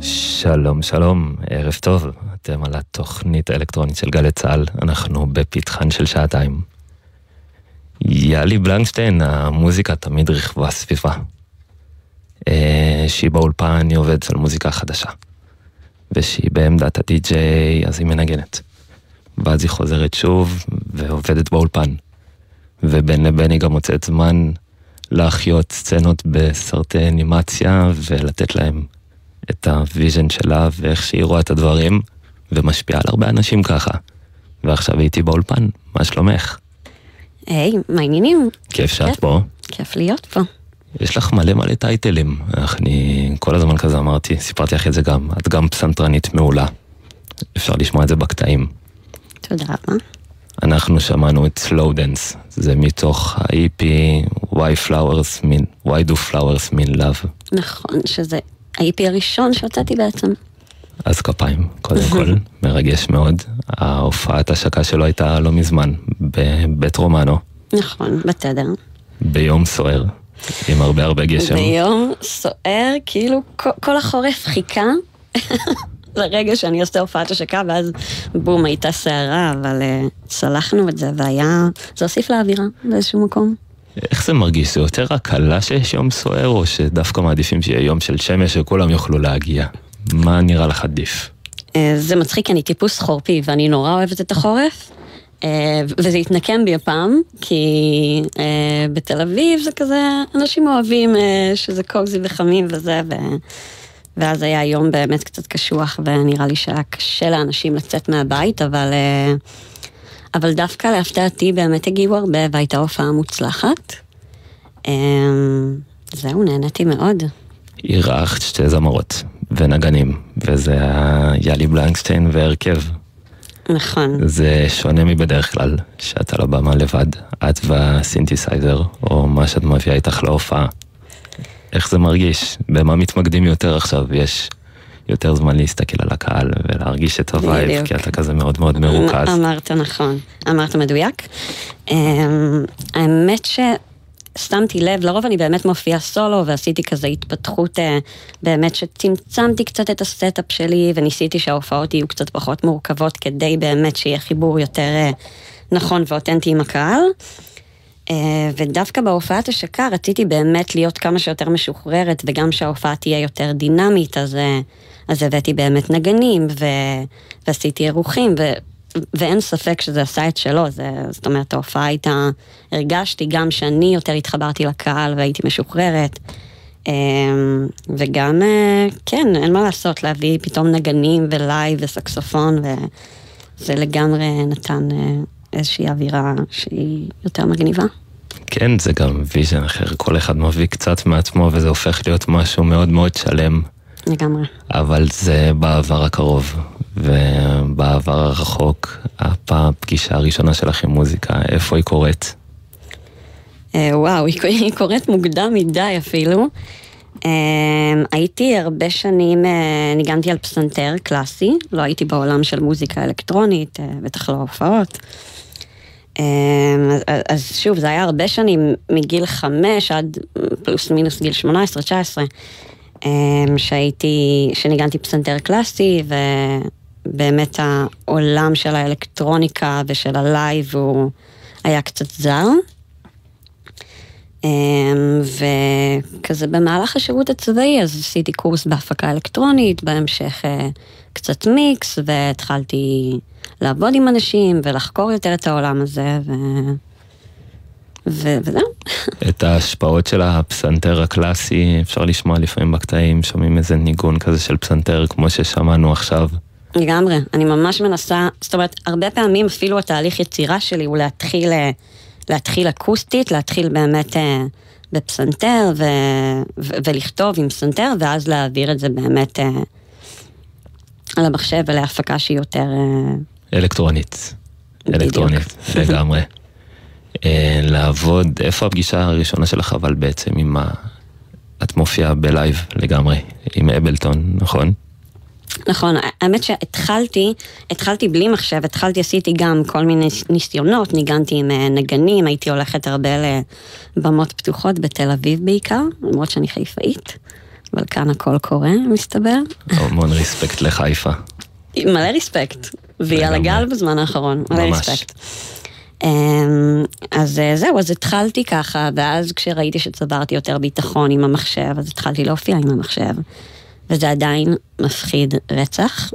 שלום, שלום, ערב טוב. אתם על התוכנית האלקטרונית של גלי צה"ל, אנחנו בפתחן של שעתיים. יאלי בלנקשטיין, המוזיקה תמיד רכבה סביבה. אה, שהיא באולפן, היא עובדת על מוזיקה חדשה. ושהיא בעמדת הדי-ג'יי, אז היא מנגנת. ואז היא חוזרת שוב, ועובדת באולפן. ובין לבין היא גם מוצאת זמן להחיות סצנות בסרטי אנימציה, ולתת להם את ה vision שלה, ואיך שהיא רואה את הדברים, ומשפיעה על הרבה אנשים ככה. ועכשיו היא איתי באולפן, מה שלומך? היי, מה העניינים? כיף שאת כיף. פה. כיף להיות פה. יש לך מלא מלא titleים. אני כל הזמן כזה אמרתי, סיפרתי לך את זה גם, את גם פסנתרנית מעולה. אפשר לשמוע את זה בקטעים. תודה רבה. אנחנו שמענו את Slow Dance, זה מתוך ה-EP Why Flowers mean, Why do Flowers mean love. נכון, שזה ה-IP הראשון שהוצאתי בעצם. אז כפיים, קודם כל, מרגש מאוד. ההופעת השקה שלו הייתה לא מזמן, בבית רומנו, נכון, בתדר. ביום סוער, עם הרבה הרבה גשם. ביום סוער, כאילו כל החורף חיכה לרגע שאני עושה הופעת השקה, ואז בום, הייתה סערה, אבל uh, צלחנו את זה, והיה, זה הוסיף לאווירה באיזשהו מקום. איך זה מרגיש? זה יותר הקלה שיש יום סוער, או שדווקא מעדיפים שיהיה יום של שמש שכולם יוכלו להגיע? מה נראה לך עדיף? אה, זה מצחיק, אני טיפוס חורפי, ואני נורא אוהבת את החורף. אה, וזה התנקם בי הפעם, כי אה, בתל אביב זה כזה, אנשים אוהבים אה, שזה קוקזי וחמים וזה, ו... ואז היה יום באמת קצת קשוח, ונראה לי שהיה קשה לאנשים לצאת מהבית, אבל, אה, אבל דווקא להפתעתי באמת הגיעו הרבה והייתה הופעה מוצלחת. אמ, זהו, נהניתי מאוד. אירחת שתי זמרות ונגנים, וזה היה יאלי בלנקשטיין והרכב. נכון. זה שונה מבדרך כלל, שאת על הבמה לבד, את והסינתסייזר, או מה שאת מביאה איתך להופעה. איך זה מרגיש? במה מתמקדים יותר עכשיו? יש יותר זמן להסתכל על הקהל ולהרגיש את ה vibe, בדיוק. כי אתה כזה מאוד מאוד מרוכז. אמרת נכון, אמרת מדויק. אמ, האמת ששמתי לב, לרוב אני באמת מופיעה סולו ועשיתי כזה התפתחות, אה, באמת שצמצמתי קצת את ה setup שלי וניסיתי שההופעות יהיו קצת פחות מורכבות כדי באמת שיהיה חיבור יותר אה, נכון ואותנטי עם הקהל. אה, ודווקא בהופעת השקה רציתי באמת להיות כמה שיותר משוחררת וגם שההופעה תהיה יותר דינמית, אז, אה, אז הבאתי באמת נגנים ו, ועשיתי אירוחים ו, ואין ספק שזה עשה את שלו, זה, זאת אומרת ההופעה הייתה, הרגשתי גם שאני יותר התחברתי לקהל והייתי משוחררת. אה, וגם, כן, אין מה לעשות, להביא פתאום נגנים ולייב וסקסופון וזה לגמרי נתן איזושהי אווירה שהיא יותר מגניבה. כן, זה גם vision אחר, כל אחד מביא קצת מעצמו וזה הופך להיות משהו מאוד מאוד שלם, לגמרי. אבל זה בעבר הקרוב, ובעבר הרחוק, הפגישה הראשונה שלך עם מוזיקה, איפה היא קורית? אה, וואו, היא, קורית מוקדם מדי אפילו. אה, הייתי הרבה שנים, אה, ניגנתי על פסנתר קלאסי, לא הייתי בעולם של מוזיקה אלקטרונית, בטח לא הופעות. אה, אז, אז שוב, זה היה הרבה שנים, מגיל חמש עד פלוס מינוס גיל 18-19, אה, שהייתי, שניגנתי פסנתר קלאסי, ובאמת העולם של האלקטרוניקה ושל הלייב הוא היה קצת זר. אמ, וכזה במהלך השירות הצבאי אז עשיתי קורס בהפקה אלקטרונית, בהמשך אה, קצת מיקס, והתחלתי לעבוד עם אנשים ולחקור יותר את העולם הזה, ו... ו... וזהו. את ההשפעות של הפסנתר הקלאסי, אפשר לשמוע לפעמים בקטעים, שומעים איזה ניגון כזה של פסנתר, כמו ששמענו עכשיו. לגמרי, אני ממש מנסה, זאת אומרת, הרבה פעמים אפילו התהליך יצירה שלי הוא להתחיל, אה, להתחיל אקוסטית, להתחיל באמת אה, בפסנתר ו, ו, ולכתוב עם פסנתר, ואז להעביר את זה באמת אה, על המחשב ולהפקה שהיא יותר... אה, אלקטרונית. אלקטרונית, לגמרי. אה, לעבוד, איפה הפגישה הראשונה שלך, אבל בעצם עם ה... את מופיעה בלייב לגמרי, עם אבלטון, נכון? נכון, האמת שהתחלתי, התחלתי בלי מחשב, התחלתי, עשיתי גם כל מיני ניסיונות, ניגנתי עם אה, נגנים, הייתי הולכת הרבה לבמות פתוחות בתל אביב בעיקר, למרות שאני חיפאית, אבל כאן הכל קורה, מסתבר. המון ריספקט לחיפה. מלא ריספקט, והיא על. הגל בזמן האחרון, ממש. אמ, אז אה, זהו, אז התחלתי ככה, ואז כשראיתי שצברתי יותר ביטחון עם המחשב, אז התחלתי להופיע עם המחשב. וזה עדיין מפחיד רצח,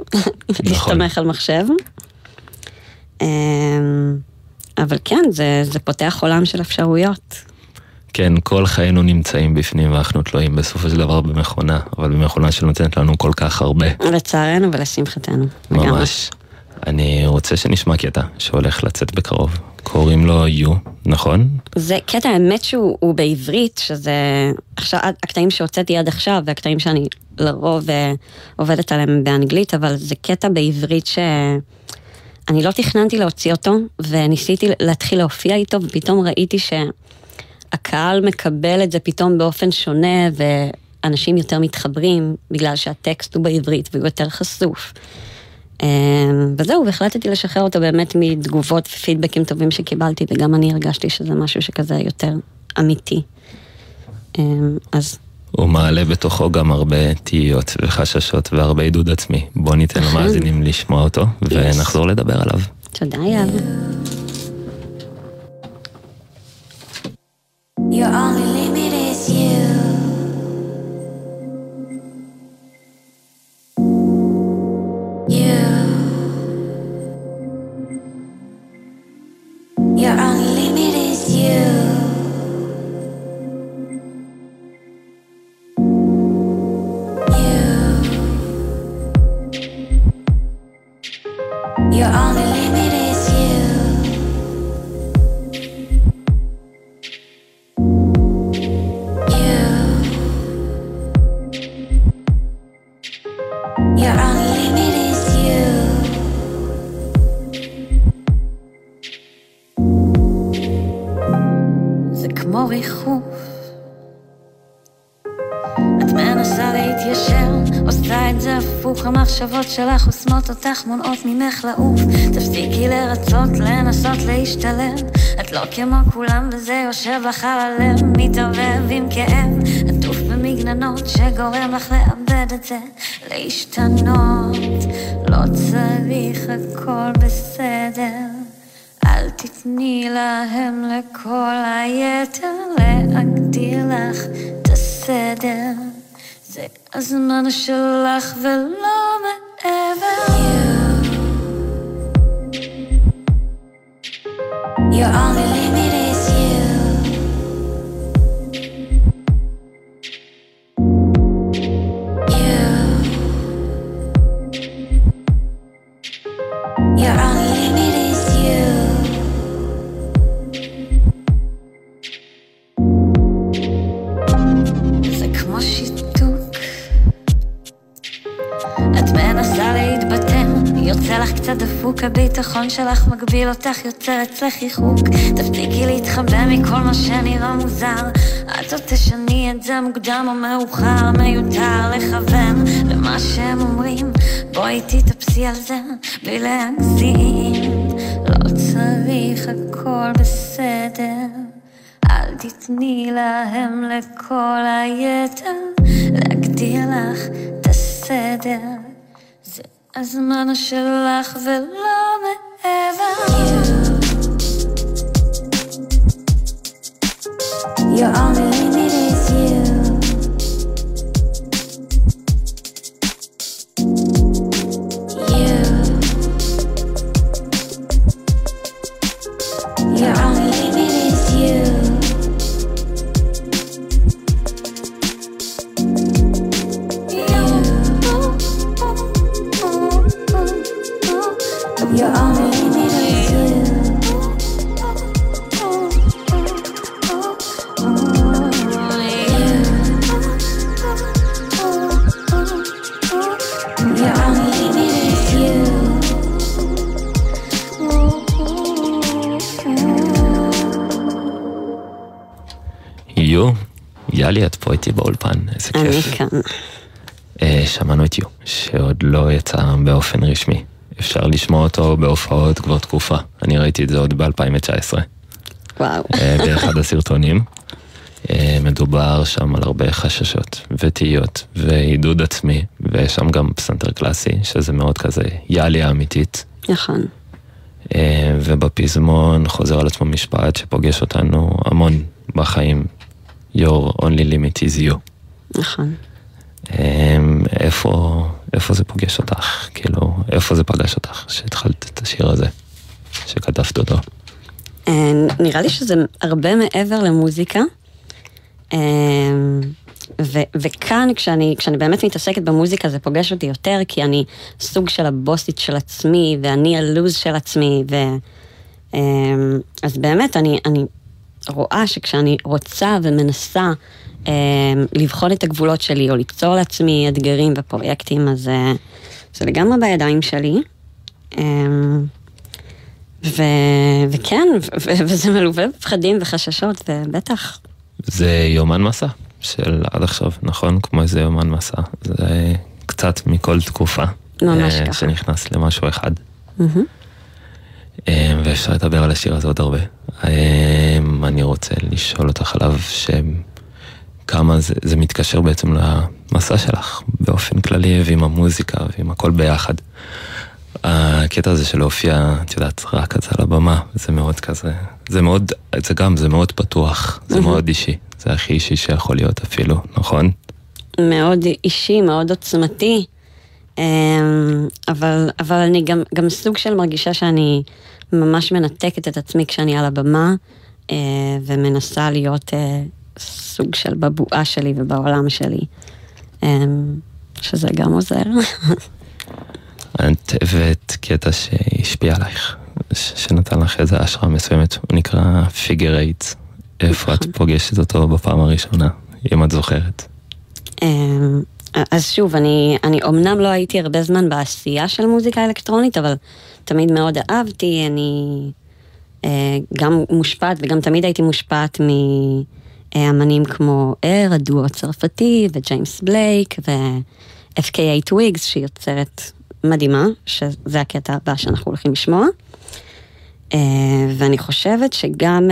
להסתמך על מחשב. אמ, אבל כן, זה, זה פותח עולם של אפשרויות. כן, כל חיינו נמצאים בפנים ואנחנו תלויים בסופו של דבר במכונה, אבל במכונה שנותנת לנו כל כך הרבה. לצערנו ולשמחתנו. לגמרי. אני רוצה שנשמע קטע שהולך לצאת בקרוב. קוראים לו יו, נכון? זה קטע האמת שהוא הוא בעברית, שזה עכשיו, הקטעים שהוצאתי עד עכשיו והקטעים שאני לרוב אה, עובדת עליהם באנגלית, אבל זה קטע בעברית שאני לא תכננתי להוציא אותו, וניסיתי להתחיל להופיע איתו, ופתאום ראיתי שהקהל מקבל את זה פתאום באופן שונה, ואנשים יותר מתחברים, בגלל שהטקסט הוא בעברית והוא יותר חשוף. אה, וזהו, והחלטתי לשחרר אותו באמת מתגובות ופידבקים טובים שקיבלתי, וגם אני הרגשתי שזה משהו שכזה יותר אמיתי. אה, אז הוא מעלה בתוכו גם הרבה תהיות וחששות והרבה עידוד עצמי. בוא ניתן. למאזינים לשמוע אותו ונחזור לדבר עליו. תודה יאב. Your only You're on המחשבות שלך חוסמות אותך, מונעות ממך לעוף. תפסיקי לרצות, לנסות להשתלם. את לא כמו כולם וזה יושב לך על הלב, מתערבב עם כאב, עטוף במגננות שגורם לך לאבד את זה, להשתנות. לא צריך הכל בסדר. אל תתני להם לכל היתר להגדיר לך את הסדר. זה הזמן שלך ולא מעבר. You're only limited. הביטחון שלך מגביל אותך, יוצר אצלך ריחוק. תפסיקי להתחבא מכל מה שנראה מוזר. את עוד תשני את זה מוקדם או מאוחר, מיותר לכוון למה שהם אומרים. בואי תתאפסי על זה בלי להגזים. לא צריך הכל בסדר. אל תתני להם לכל היתר להגדיר לך את הסדר. זה הזמן שלך ולא מעבר. Your only limit is פה איתי באולפן, איזה אני כיף. כאן. אה, שמענו את יו, שעוד לא יצא באופן רשמי. אפשר לשמוע אותו בהופעות כבר תקופה. אני ראיתי את זה עוד ב-2019, וואו. באחד הסרטונים. אה, מדובר שם על הרבה חששות ותהיות ועידוד עצמי, ויש שם גם פסנתר קלאסי, שזה מאוד כזה יאלי האמיתית. נכון. אה, ובפזמון חוזר על עצמו משפט שפוגש אותנו המון בחיים. Your only limit is you. נכון. אמ, איפה, איפה זה פוגש אותך? כאילו, איפה זה פגש אותך שהתחלת את השיר הזה, שכתבת אותו? אה, נראה לי שזה הרבה מעבר למוזיקה. אה, ו- וכאן כשאני, כשאני באמת מתעסקת במוזיקה זה פוגש אותי יותר כי אני סוג של הבוסית של עצמי ואני הלוז של עצמי ו... אז באמת אני, אני רואה שכשאני רוצה ומנסה אה, לבחון את הגבולות שלי או ליצור לעצמי אתגרים ופרויקטים אז אה, זה לגמרי בידיים שלי. אה, ו... וכן, ו... וזה מלווה בפחדים וחששות, ובטח. זה יומן מסע של עד עכשיו, נכון? כמו איזה יומן מסע. זה קצת מכל תקופה. ממש אה, ככה. שנכנס למשהו אחד. מהמם. אה, ואפשר לדבר על השיר הזה עוד הרבה. אה, אני רוצה לשאול אותך עליו שכמה זה, זה מתקשר בעצם למסע שלך באופן כללי ועם המוזיקה ועם הכל ביחד. הקטע הזה של להופיע, את יודעת, רק כזה על הבמה, זה מאוד כזה, זה מאוד, זה גם, זה מאוד פתוח, זה מהמם. מאוד אישי, זה הכי אישי שיכול להיות אפילו, נכון? מאוד אישי, מאוד עוצמתי. אמ, אבל, אבל אני גם, גם סוג של מרגישה שאני ממש מנתקת את עצמי כשאני על הבמה, אה, ומנסה להיות אה, סוג של בבועה שלי ובעולם שלי. אמ, שזה גם עוזר. את הבאת קטע שהשפיע עלייך, שנתן לך איזה השראה מסוימת, הוא נקרא פיגר אייטס. איפה את נכון. פוגשת אותו בפעם הראשונה, אם את זוכרת? אז שוב, אני, אני אומנם לא הייתי הרבה זמן בעשייה של מוזיקה אלקטרונית, אבל תמיד מאוד אהבתי, אני גם מושפעת וגם תמיד הייתי מושפעת מאמנים כמו Air, הדואו הצרפתי, וג'יימס בלייק, ו-FKA twigs, שהיא יוצרת מדהימה, שזה הקטע הבא שאנחנו הולכים לשמוע. ואני חושבת שגם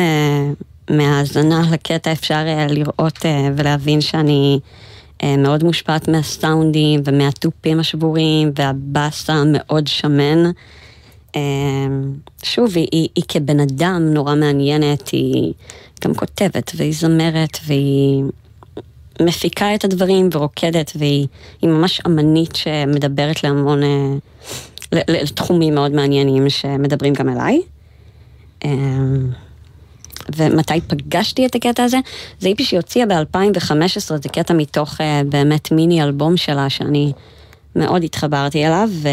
מהאזנה לקטע אפשר לראות ולהבין שאני מאוד מושפעת מהסאונדים ומהתופים השבורים והבאסה המאוד שמן. שוב, היא, היא, היא כבן אדם נורא מעניינת, היא גם כותבת והיא זמרת והיא מפיקה את הדברים ורוקדת והיא ממש אמנית שמדברת להמון, לתחומים מאוד מעניינים שמדברים גם אליי. ומתי פגשתי את הקטע הזה? זה איפי שהיא הוציאה ב-2015, זה קטע מתוך uh, באמת מיני אלבום שלה, שאני מאוד התחברתי אליו, ו...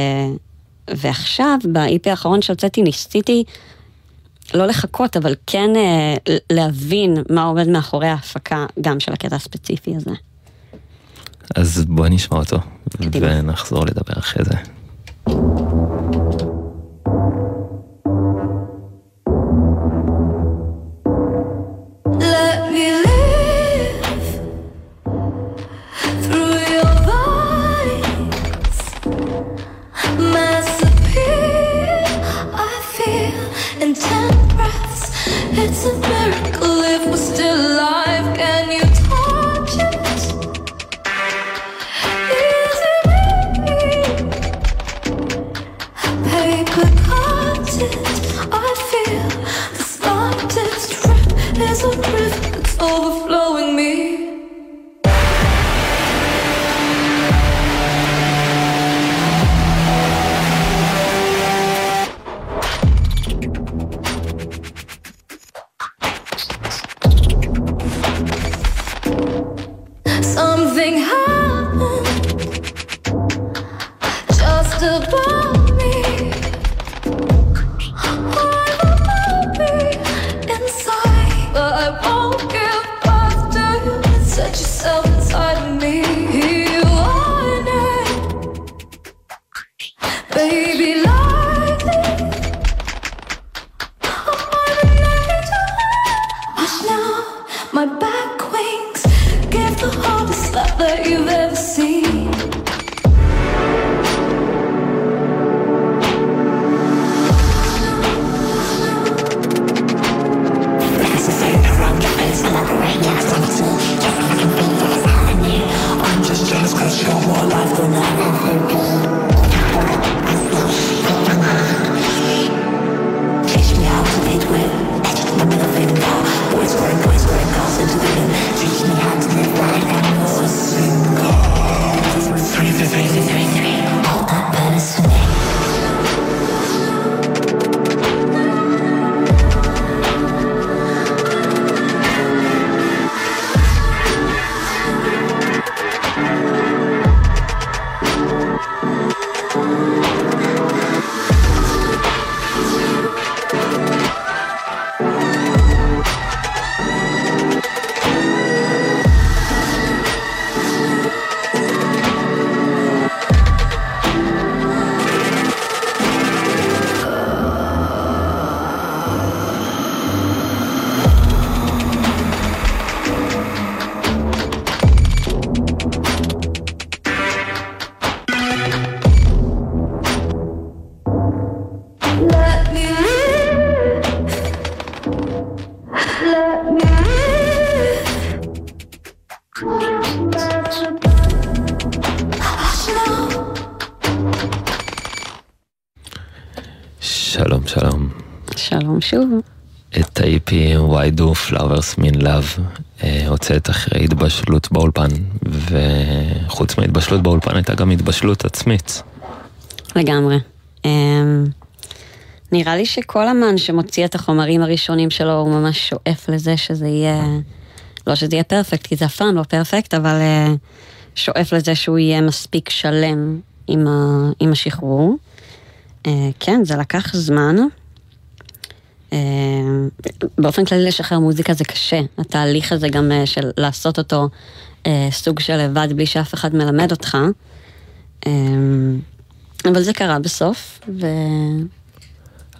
ועכשיו, באיפי האחרון שהוצאתי, ניסיתי לא לחכות, אבל כן uh, להבין מה עומד מאחורי ההפקה, גם של הקטע הספציפי הזה. אז בואי נשמע אותו, קדימה. ונחזור לדבר אחרי זה. It's a miracle if we're still alive. Can you? שוב. את ה-EP Why Do Flowers Mean Love אה, הוצאת אחרי התבשלות באולפן, וחוץ מהתבשלות באולפן הייתה גם התבשלות עצמית. לגמרי. אמ, נראה לי שכל אמן שמוציא את החומרים הראשונים שלו הוא ממש שואף לזה שזה יהיה, לא שזה יהיה פרפקט, כי זה אף פעם לא פרפקט, אבל אה, שואף לזה שהוא יהיה מספיק שלם עם, ה, עם השחרור. אה, כן, זה לקח זמן. אה, באופן כללי לשחרר מוזיקה זה קשה, התהליך הזה גם אה, של לעשות אותו אה, סוג של לבד בלי שאף אחד מלמד אותך. אבל זה קרה בסוף, ו...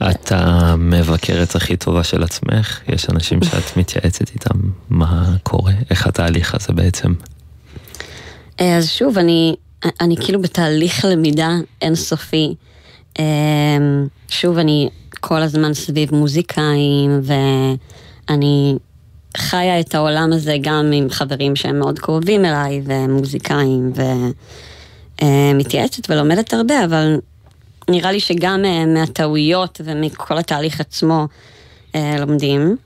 את המבקרת הכי טובה של עצמך? יש אנשים שאת מתייעצת איתם? מה קורה? איך התהליך הזה בעצם? אה, אז שוב, אני, אני כאילו בתהליך למידה אינסופי. אה, שוב, אני כל הזמן סביב מוזיקאים, ואני חיה את העולם הזה גם עם חברים שהם מאוד קרובים אליי, ומוזיקאים, ומתייעצת ולומדת הרבה, אבל נראה לי שגם אה, מהטעויות ומכל התהליך עצמו אה, לומדים.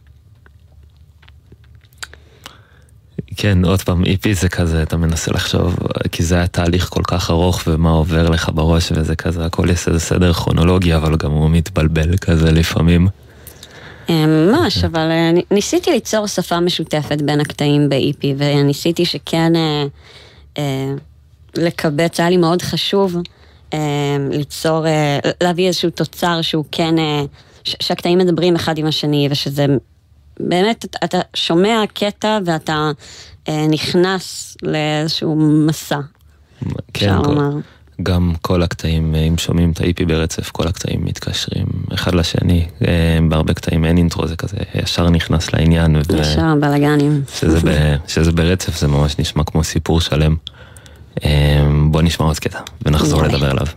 כן, עוד פעם, איפי זה כזה, אתה מנסה לחשוב, כי זה היה תהליך כל כך ארוך ומה עובר לך בראש וזה כזה, הכל יש איזה סדר כרונולוגי, אבל גם הוא מתבלבל כזה לפעמים. אה, ממש, אבל ניסיתי ליצור שפה משותפת בין הקטעים ב-EP, וניסיתי שכן אה, אה, לקבץ, היה לי מאוד חשוב אמ, ליצור, אה, להביא איזשהו תוצר שהוא כן, אה, שהקטעים מדברים אחד עם השני, ושזה באמת, אתה שומע קטע ואתה אה, נכנס לאיזשהו מסע, כן, אפשר לומר. גם כל הקטעים, אם שומעים את ה-IP ברצף, כל הקטעים מתקשרים אחד לשני. בהרבה קטעים אין אינטרו, זה כזה ישר נכנס לעניין. ישר, בלאגנים. שזה, שזה ברצף, זה ממש נשמע כמו סיפור שלם. אמ, בוא נשמע עוד קטע ונחזור לדבר עליו.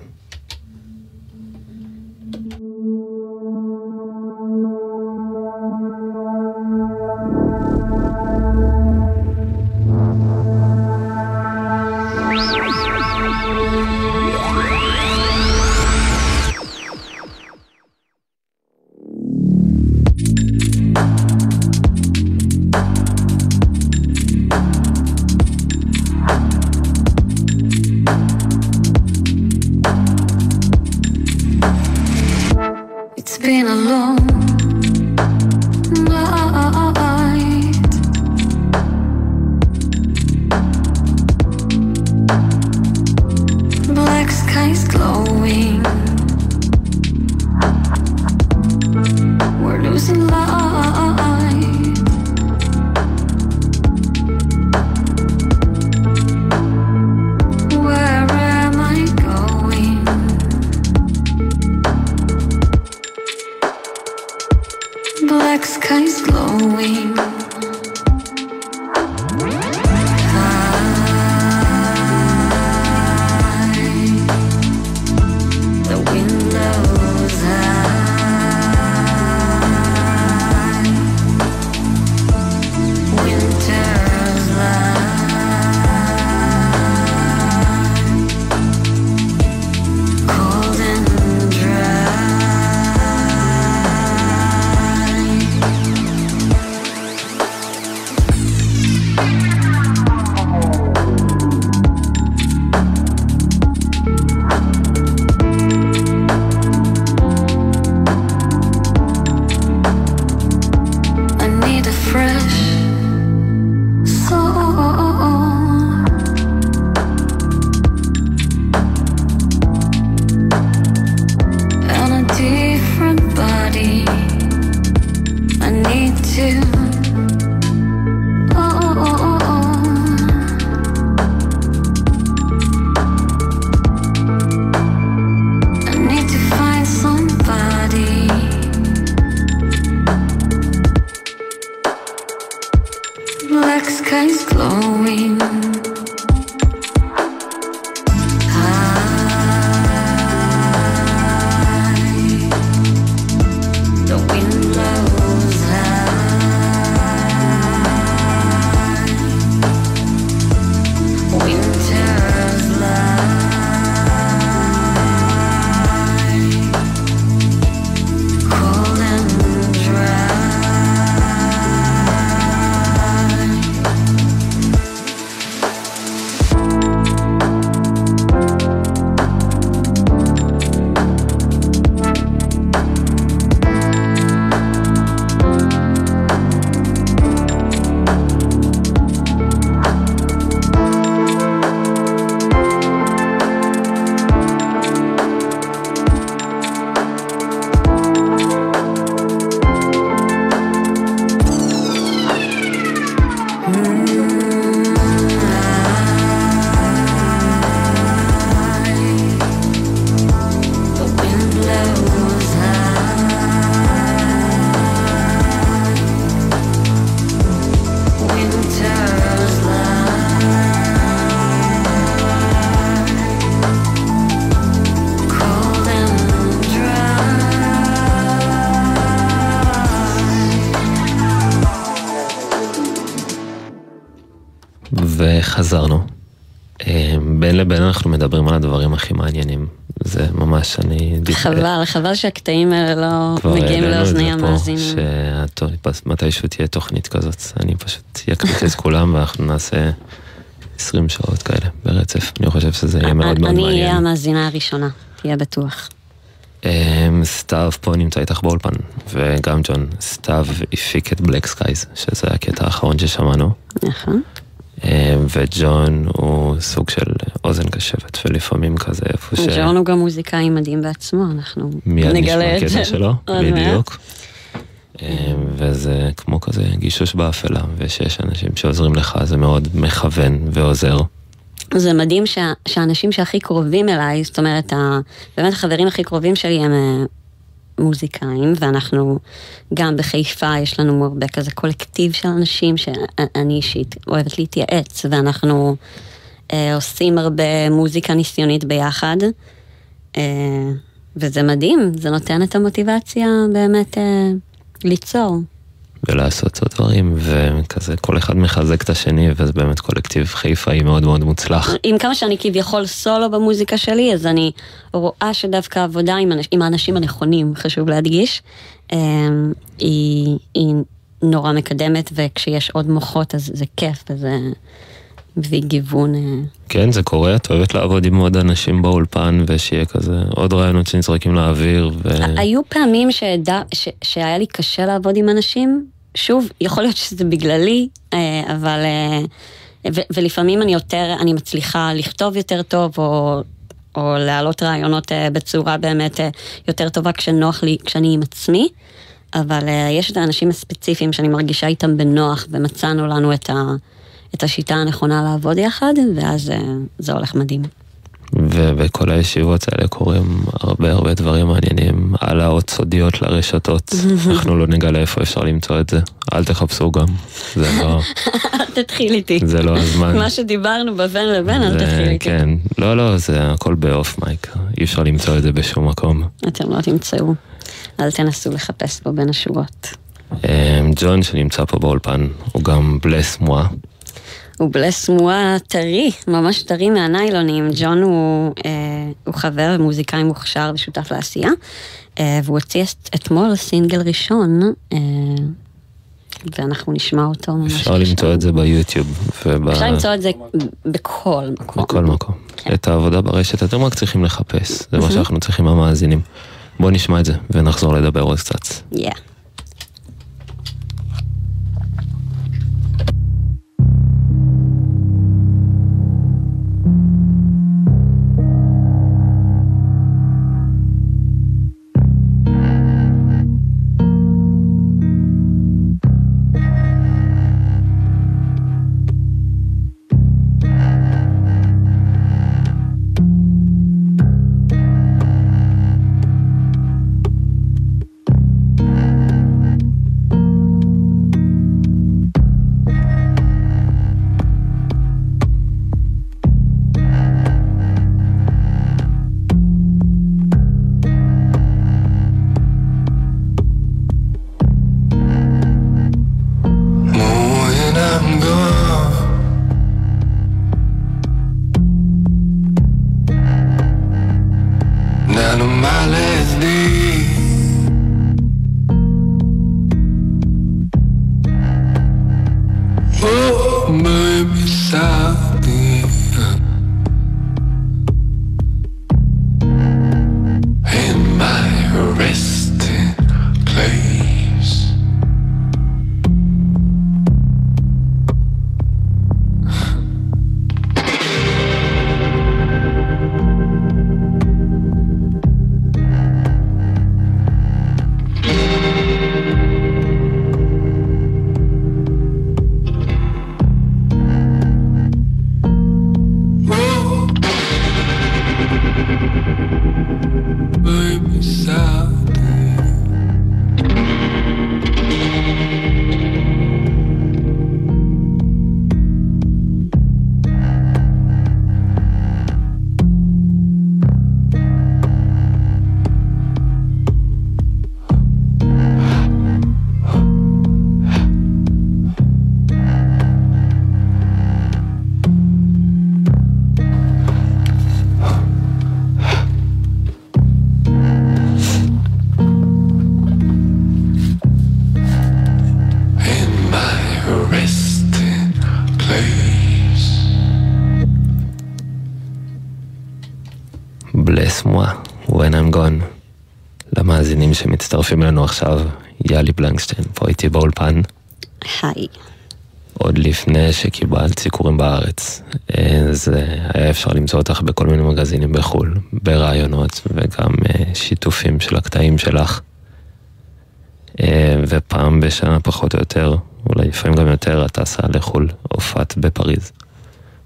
חבל, חבל שהקטעים האלה לא מגיעים לאוזני המאזינים. שמתישהו תהיה תוכנית כזאת, אני פשוט אקליט את כולם ואנחנו נעשה 20 שעות כאלה ברצף. אני חושב שזה יהיה מאוד מאוד מעניין. אני אהיה המאזינה הראשונה, תהיה בטוח. אמ, סתיו פה נמצא איתך באולפן, וגם ג'ון, סתיו הפיק את Black Skies, שזה הקטע האחרון ששמענו. נכון. אמ, וג'ון הוא סוג של אוזן קשבת, ולפעמים כזה איפה ש... ג'ון הוא גם מוזיקאי מדהים בעצמו, אנחנו נגלה את זה. מיד נשמע קטע שלו, בדיוק. אמ, וזה כמו כזה גישוש באפלה, ושיש אנשים שעוזרים לך, זה מאוד מכוון ועוזר. זה מדהים שה, שהאנשים שהכי קרובים אליי, זאת אומרת, ה, באמת החברים הכי קרובים שלי הם אה, מוזיקאים, ואנחנו גם בחיפה, יש לנו הרבה כזה קולקטיב של אנשים שאני אישית אוהבת להתייעץ, ואנחנו אה, עושים הרבה מוזיקה ניסיונית ביחד, אה, וזה מדהים, זה נותן את המוטיבציה באמת אה, ליצור. ולעשות עוד דברים, וכזה כל אחד מחזק את השני, וזה באמת קולקטיב חיפאי מאוד מאוד מוצלח. עם כמה שאני כביכול סולו במוזיקה שלי, אז אני רואה שדווקא עבודה עם, עם האנשים הנכונים, חשוב להדגיש, היא, היא נורא מקדמת, וכשיש עוד מוחות אז זה כיף, וזה... מביא גיוון. אה. כן, זה קורה, את אוהבת לעבוד עם עוד אנשים באולפן, ושיהיה כזה עוד רעיונות שנזרקים לאוויר. ו... היו פעמים שדע, ש, שהיה לי קשה לעבוד עם אנשים, שוב, יכול להיות שזה בגללי, אה, אבל... אה, ו, ולפעמים אני יותר, אני מצליחה לכתוב יותר טוב, או, או להעלות רעיונות בצורה באמת יותר טובה כשנוח לי, כשאני עם עצמי. אבל יש את האנשים הספציפיים שאני מרגישה איתם בנוח, ומצאנו לנו את ה... את השיטה הנכונה לעבוד יחד, ואז אה, זה הולך מדהים. ובכל הישיבות האלה קורים הרבה הרבה דברים מעניינים, העלאות סודיות לרשתות, אנחנו לא נגלה איפה אפשר למצוא את זה, אל תחפשו גם, זה לא... אל תתחיל איתי. זה לא הזמן. מה שדיברנו בבין לבין, אל תתחיל איתי. כן, לא, לא, זה הכל באוף מייק, אי אפשר למצוא את זה בשום מקום. אתם לא תמצאו, אל תנסו לחפש פה בין השורות. אמ, ג'ון שנמצא פה באולפן, הוא גם בלס מואה. הוא בלס מואה טרי, ממש טרי מהניילונים. ג'ון הוא, אה, הוא חבר ומוזיקאי מוכשר ושותף לעשייה, אה, והוא הוציא אתמול סינגל ראשון, אה, ואנחנו נשמע אותו ממש אפשר למצוא את זה ביוטיוב. וב... אפשר למצוא את זה בכל מקום. בכל מקום. כן. את העבודה ברשת אתם רק צריכים לחפש, זה מה שאנחנו צריכים המאזינים. בואו נשמע את זה ונחזור לדבר עוד קצת. Yeah. Bless moi when I'm gone. למאזינים שמצטרפים אלינו עכשיו, יאלי בלנקשטיין פה איתי באולפן. היי. עוד לפני שקיבלת סיקורים בארץ, אה, זה היה אפשר למצוא אותך בכל מיני מגזינים בחו"ל, ברעיונות וגם אה, שיתופים של הקטעים שלך. אה, ופעם בשנה פחות או יותר, אולי לפעמים גם יותר, את טסה לחו"ל, הופעת בפריז.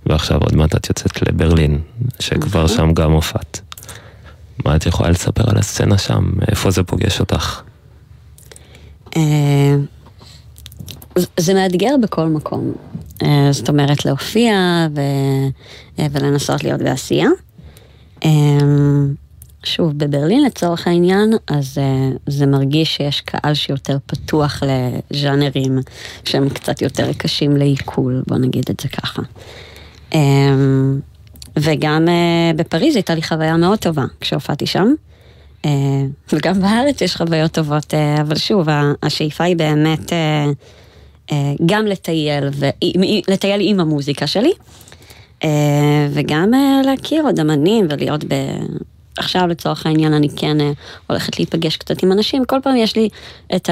ועכשיו עוד מעט את יוצאת לברלין, שכבר נכון. שם גם הופעת. מה את יכולה לספר על הסצנה שם? איפה זה פוגש אותך? אה, זה- מאתגר בכל מקום. אה, זאת אומרת, להופיע ו... אה, ולנסות להיות בעשייה. שוב, בברלין לצורך העניין, אז זה מרגיש שיש קהל שיותר פתוח לז'אנרים שהם קצת יותר קשים לעיכול, בוא נגיד את זה ככה. אה, וגם אה, בפריז הייתה לי חוויה מאוד טובה כשהופעתי שם. אה, וגם בארץ יש חוויות טובות, אה, אבל שוב, השאיפה היא באמת גם לטייל, לטייל עם המוזיקה שלי, וגם להכיר עוד אמנים ולהיות ב... עכשיו לצורך העניין אני כן הולכת להיפגש קצת עם אנשים, כל פעם יש לי את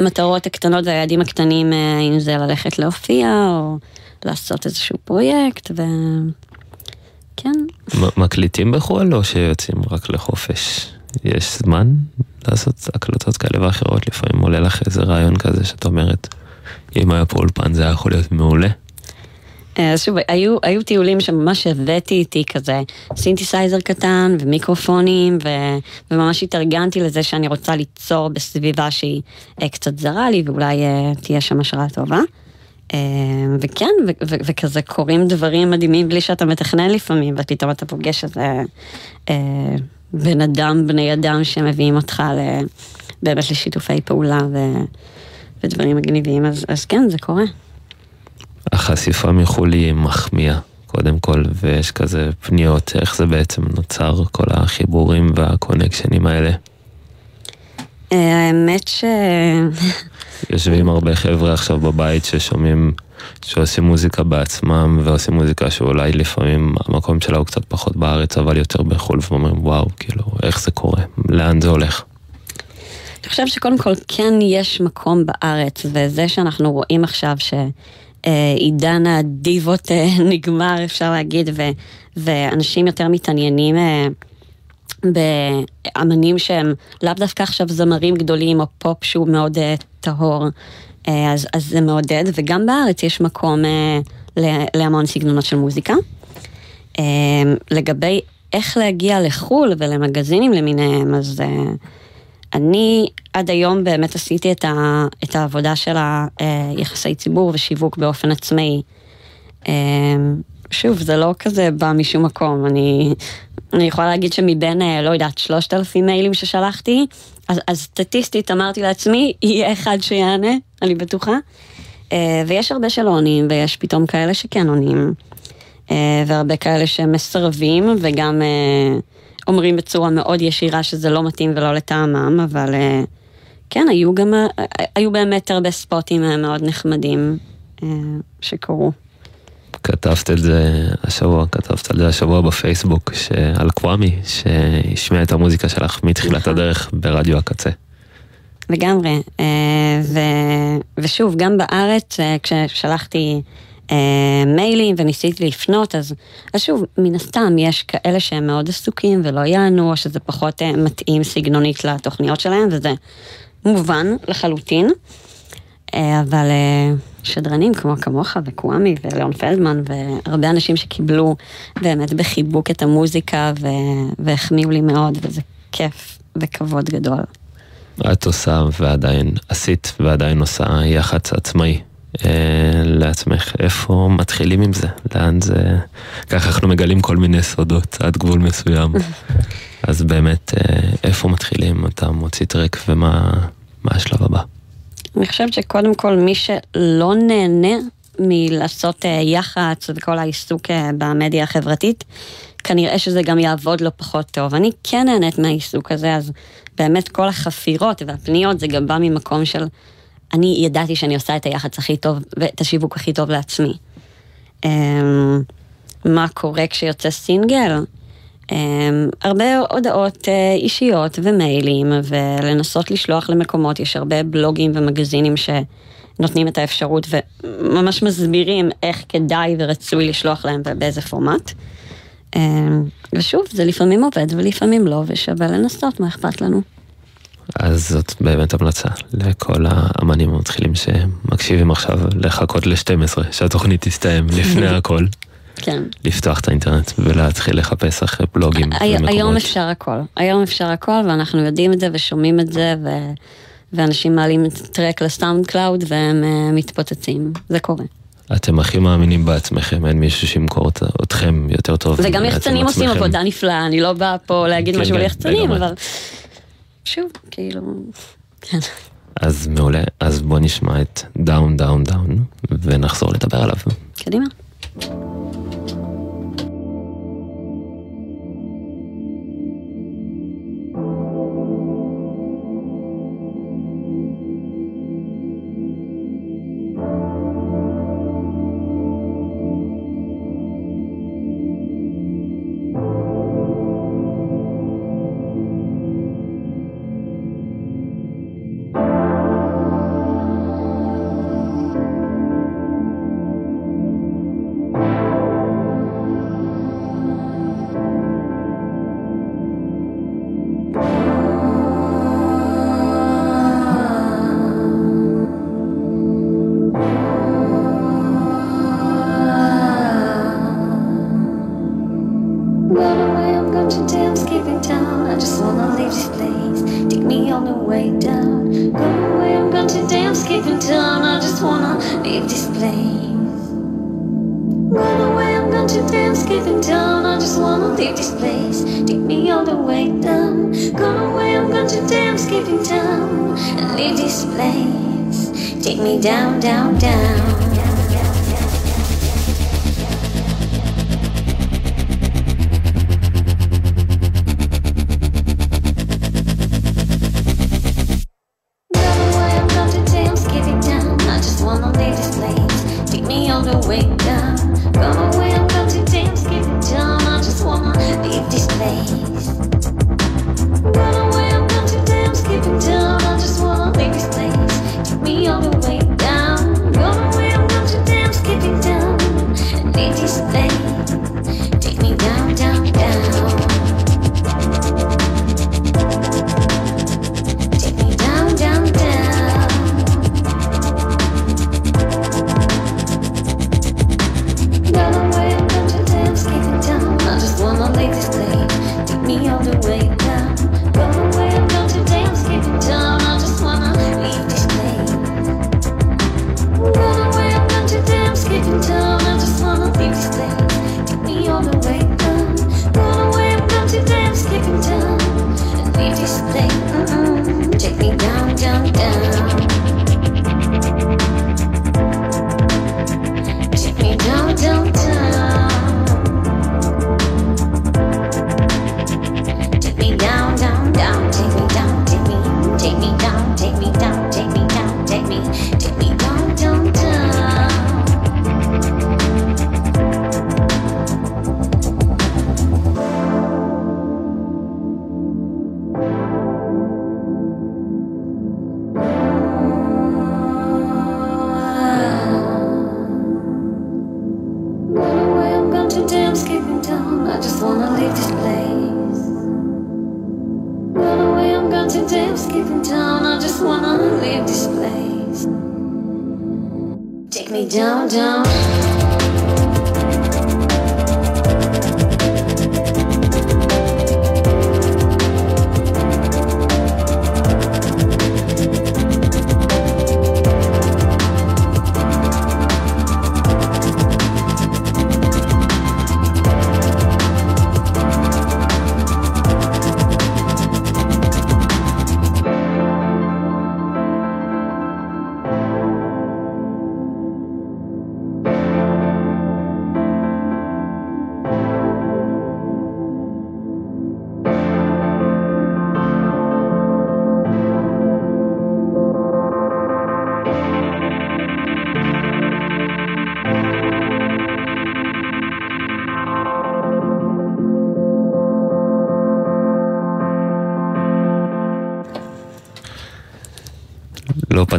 המטרות הקטנות והיעדים הקטנים, אם זה ללכת להופיע או לעשות איזשהו פרויקט, וכן, מ- מקליטים בחו"ל או שיוצאים רק לחופש? יש זמן לעשות הקלטות כאלה ואחרות? לפעמים עולה לך איזה רעיון כזה שאת אומרת, אם היה פה אולפן זה היה יכול להיות מעולה. אה, אז שוב, היו, היו טיולים שממש הבאתי איתי כזה סינתסייזר קטן ומיקרופונים ו, וממש התארגנתי לזה שאני רוצה ליצור בסביבה שהיא אה, קצת זרה לי ואולי אה, תהיה שם השראה טובה. אה, וכן, ו, ו, וכזה קורים דברים מדהימים בלי שאתה מתכנן לפעמים, ופתאום אתה פוגש איזה אה, בן אדם, בני אדם שמביאים אותך ל, באמת לשיתופי פעולה ו, ודברים מגניבים, אז, אז כן, זה קורה. החשיפה מחו"ל היא מחמיאה, קודם כל, ויש כזה פניות, איך זה בעצם נוצר, כל החיבורים והקונקשנים האלה. אה, האמת ש... יושבים הרבה חבר'ה עכשיו בבית ששומעים, שעושים מוזיקה בעצמם, ועושים מוזיקה שאולי לפעמים המקום שלה הוא קצת פחות בארץ, אבל יותר בחו"ל, ואומרים וואו, כאילו, איך זה קורה? לאן זה הולך? אני חושב שקודם כל כן יש מקום בארץ, וזה שאנחנו רואים עכשיו שעידן הדיבות אה, נגמר, אפשר להגיד, ו, ואנשים יותר מתעניינים אה, באמנים שהם לאו דווקא עכשיו זמרים גדולים או פופ שהוא מאוד אה, טהור, אה, אז, אז זה מעודד, וגם בארץ יש מקום ל- להמון סגנונות של מוזיקה. אה, לגבי איך להגיע לחו"ל ולמגזינים למיניהם, אז אה, אני עד היום באמת עשיתי את, ה, את העבודה של היחסי ציבור ושיווק באופן עצמאי. אה, שוב, זה לא כזה בא משום מקום, אני, אני יכולה להגיד שמבין, אה, לא יודעת, שלושת אלפים מיילים ששלחתי, אז, אז סטטיסטית אמרתי לעצמי, יהיה אחד שיענה, אני בטוחה. אה, ויש הרבה שלא עונים, ויש פתאום כאלה שכן עונים. אה, והרבה כאלה שמסרבים, וגם אומרים בצורה מאוד ישירה שזה לא מתאים ולא לטעמם, אבל כן, היו גם, היו באמת הרבה ספוטים מאוד נחמדים שקרו. כתבת את זה השבוע, כתבת על זה השבוע בפייסבוק, על קוואמי, שהשמיע את המוזיקה שלך מתחילת נכון. הדרך ברדיו הקצה. לגמרי, אה, ו, ושוב, גם בארץ, אה, כששלחתי אה, מיילים וניסיתי לפנות, אז, אז שוב, מן הסתם יש כאלה שהם מאוד עסוקים ולא יענו, או שזה פחות מתאים סגנונית לתוכניות שלהם, וזה מובן לחלוטין. אבל שדרנים כמו כמוך וקוואמי וליאון פלדמן והרבה אנשים שקיבלו באמת בחיבוק את המוזיקה ו- והחמיאו לי מאוד, וזה כיף וכבוד גדול. את עושה ועדיין עשית ועדיין עושה יח"צ עצמאי אה, לעצמך. איפה מתחילים עם זה? לאן זה... ככה אנחנו מגלים כל מיני סודות עד גבול מסוים. אז באמת, אה, איפה מתחילים? אתה מוציא טרק ומה מה השלב הבא? אני חושבת שקודם כל מי שלא נהנה מלעשות אה, יח"צ וכל העיסוק אה, במדיה החברתית, כנראה שזה גם יעבוד לו פחות טוב. אני כן נהנית מהעיסוק הזה, אז באמת כל החפירות והפניות זה גם בא ממקום של אני ידעתי שאני עושה את היח"צ הכי טוב ואת השיווק הכי טוב לעצמי. אמ, מה קורה כשיוצא סינגל? אמ, הרבה הודעות אה, אישיות ומיילים ולנסות לשלוח למקומות, יש הרבה בלוגים ומגזינים שנותנים את האפשרות וממש מסבירים איך כדאי ורצוי לשלוח להם ובאיזה פורמט. אמ, ושוב, זה לפעמים עובד ולפעמים לא, ושווה לנסות, מה אכפת לנו. אז זאת באמת המלצה לכל האמנים המתחילים שמקשיבים עכשיו לחכות ל-12, שהתוכנית תסתיים לפני הכל. כן. לפתוח את האינטרנט ולהתחיל לחפש אחרי בלוגים. היום אפשר הכל, היום אפשר הכל ואנחנו יודעים את זה ושומעים את זה ו... ואנשים מעלים את טרק ל SoundCloud והם uh, מתפוצצים, זה קורה. אתם הכי מאמינים בעצמכם, אין מישהו שימכור אתכם יותר טוב. וגם יחצנים עושים עבודה נפלאה, אני לא באה פה להגיד כן, משהו על כן, יחצנים, אבל שוב, כאילו, כן. אז מעולה, אז בוא נשמע את Down Down Down ונחזור לדבר עליו. קדימה. Run away, I'm going to dance, giving down. I just wanna leave this place. Take me all the way down. Gone away, I'm gone to dance, giving down. And leave this place. Take me down, down, down.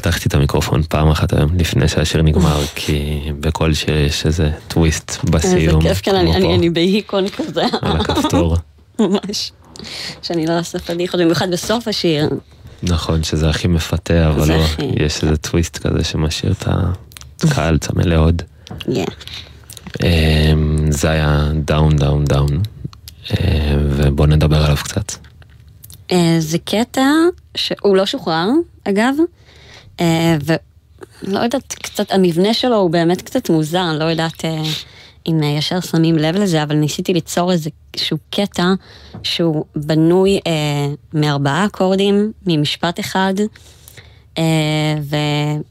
פתחתי את המיקרופון פעם אחת היום לפני שהשיר נגמר, כי בכל שיר יש איזה טוויסט בסיום. זה כיף, כן, אני- אני אני בהיכון כזה. על הכפתור. ממש. שאני לא אעשה פדיחות, במיוחד בסוף השיר. נכון, שזה הכי מפתה, אבל לא, הכי. יש איזה טוויסט כזה שמשאיר את הקהל צמא לעוד. כן. אמ, זה היה Down, Down, Down, ובואו נדבר עליו קצת. אה, זה קטע שהוא לא שוחרר, אגב, ולא יודעת, קצת, המבנה שלו הוא באמת קצת מוזר, אני לא יודעת אה, אם אה, ישר שמים לב לזה, אבל ניסיתי ליצור איזשהו קטע שהוא בנוי אה, מארבעה אקורדים, ממשפט אחד, אה,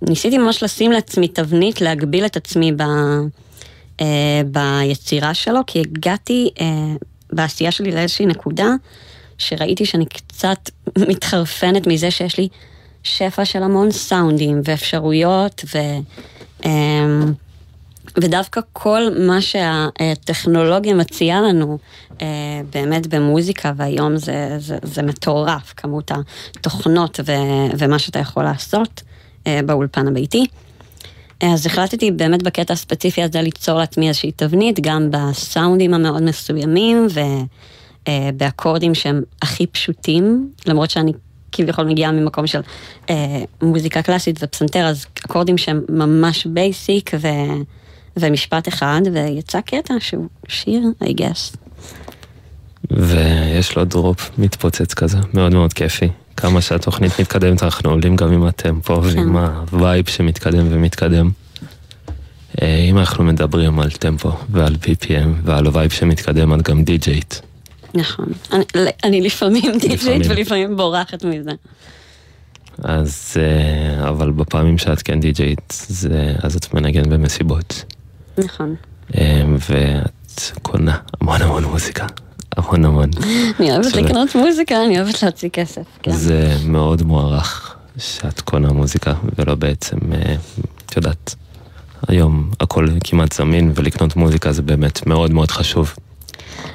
וניסיתי ממש לשים לעצמי תבנית, להגביל את עצמי ב... אה, ביצירה שלו, כי הגעתי אה, בעשייה שלי לאיזושהי נקודה שראיתי שאני קצת מתחרפנת מזה שיש לי שפע של המון סאונדים ואפשרויות, ו, אה, ודווקא כל מה שהטכנולוגיה מציעה לנו אה, באמת במוזיקה, והיום זה, זה, זה מטורף, כמות התוכנות ו, ומה שאתה יכול לעשות אה, באולפן הביתי. אז החלטתי באמת בקטע הספציפי הזה ליצור לעצמי איזושהי תבנית, גם בסאונדים המאוד מסוימים ובאקורדים שהם הכי פשוטים, למרות שאני כביכול מגיעה ממקום של אה, מוזיקה קלאסית ופסנתר, אז אקורדים שהם ממש basic ו, ומשפט אחד, ויצא קטע שהוא שיר, I guess. ויש לו drop מתפוצץ כזה, מאוד מאוד כיפי. כמה שהתוכנית מתקדמת, אנחנו עולים גם עם הטמפו ועם ה-vibe שמתקדם ומתקדם. אה, אם אנחנו מדברים על טמפו ועל BPM ועל ה-vibe שמתקדם, את גם DJ-ית. נכון. אני, אני לפעמים דיג'ית לפעמים. ולפעמים בורחת מזה. אז, אה, אבל בפעמים שאת כן די-ג'ייט, זה- אז את מנגנת במסיבות. נכון. אה, ואת קונה המון המון מוזיקה, המון המון. אני אוהבת. לקנות מוזיקה, אני אוהבת להוציא כסף. כן. זה מאוד מוערך שאת קונה מוזיקה ולא בעצם, אה, את יודעת, היום הכל כמעט זמין ולקנות מוזיקה זה באמת מאוד מאוד חשוב.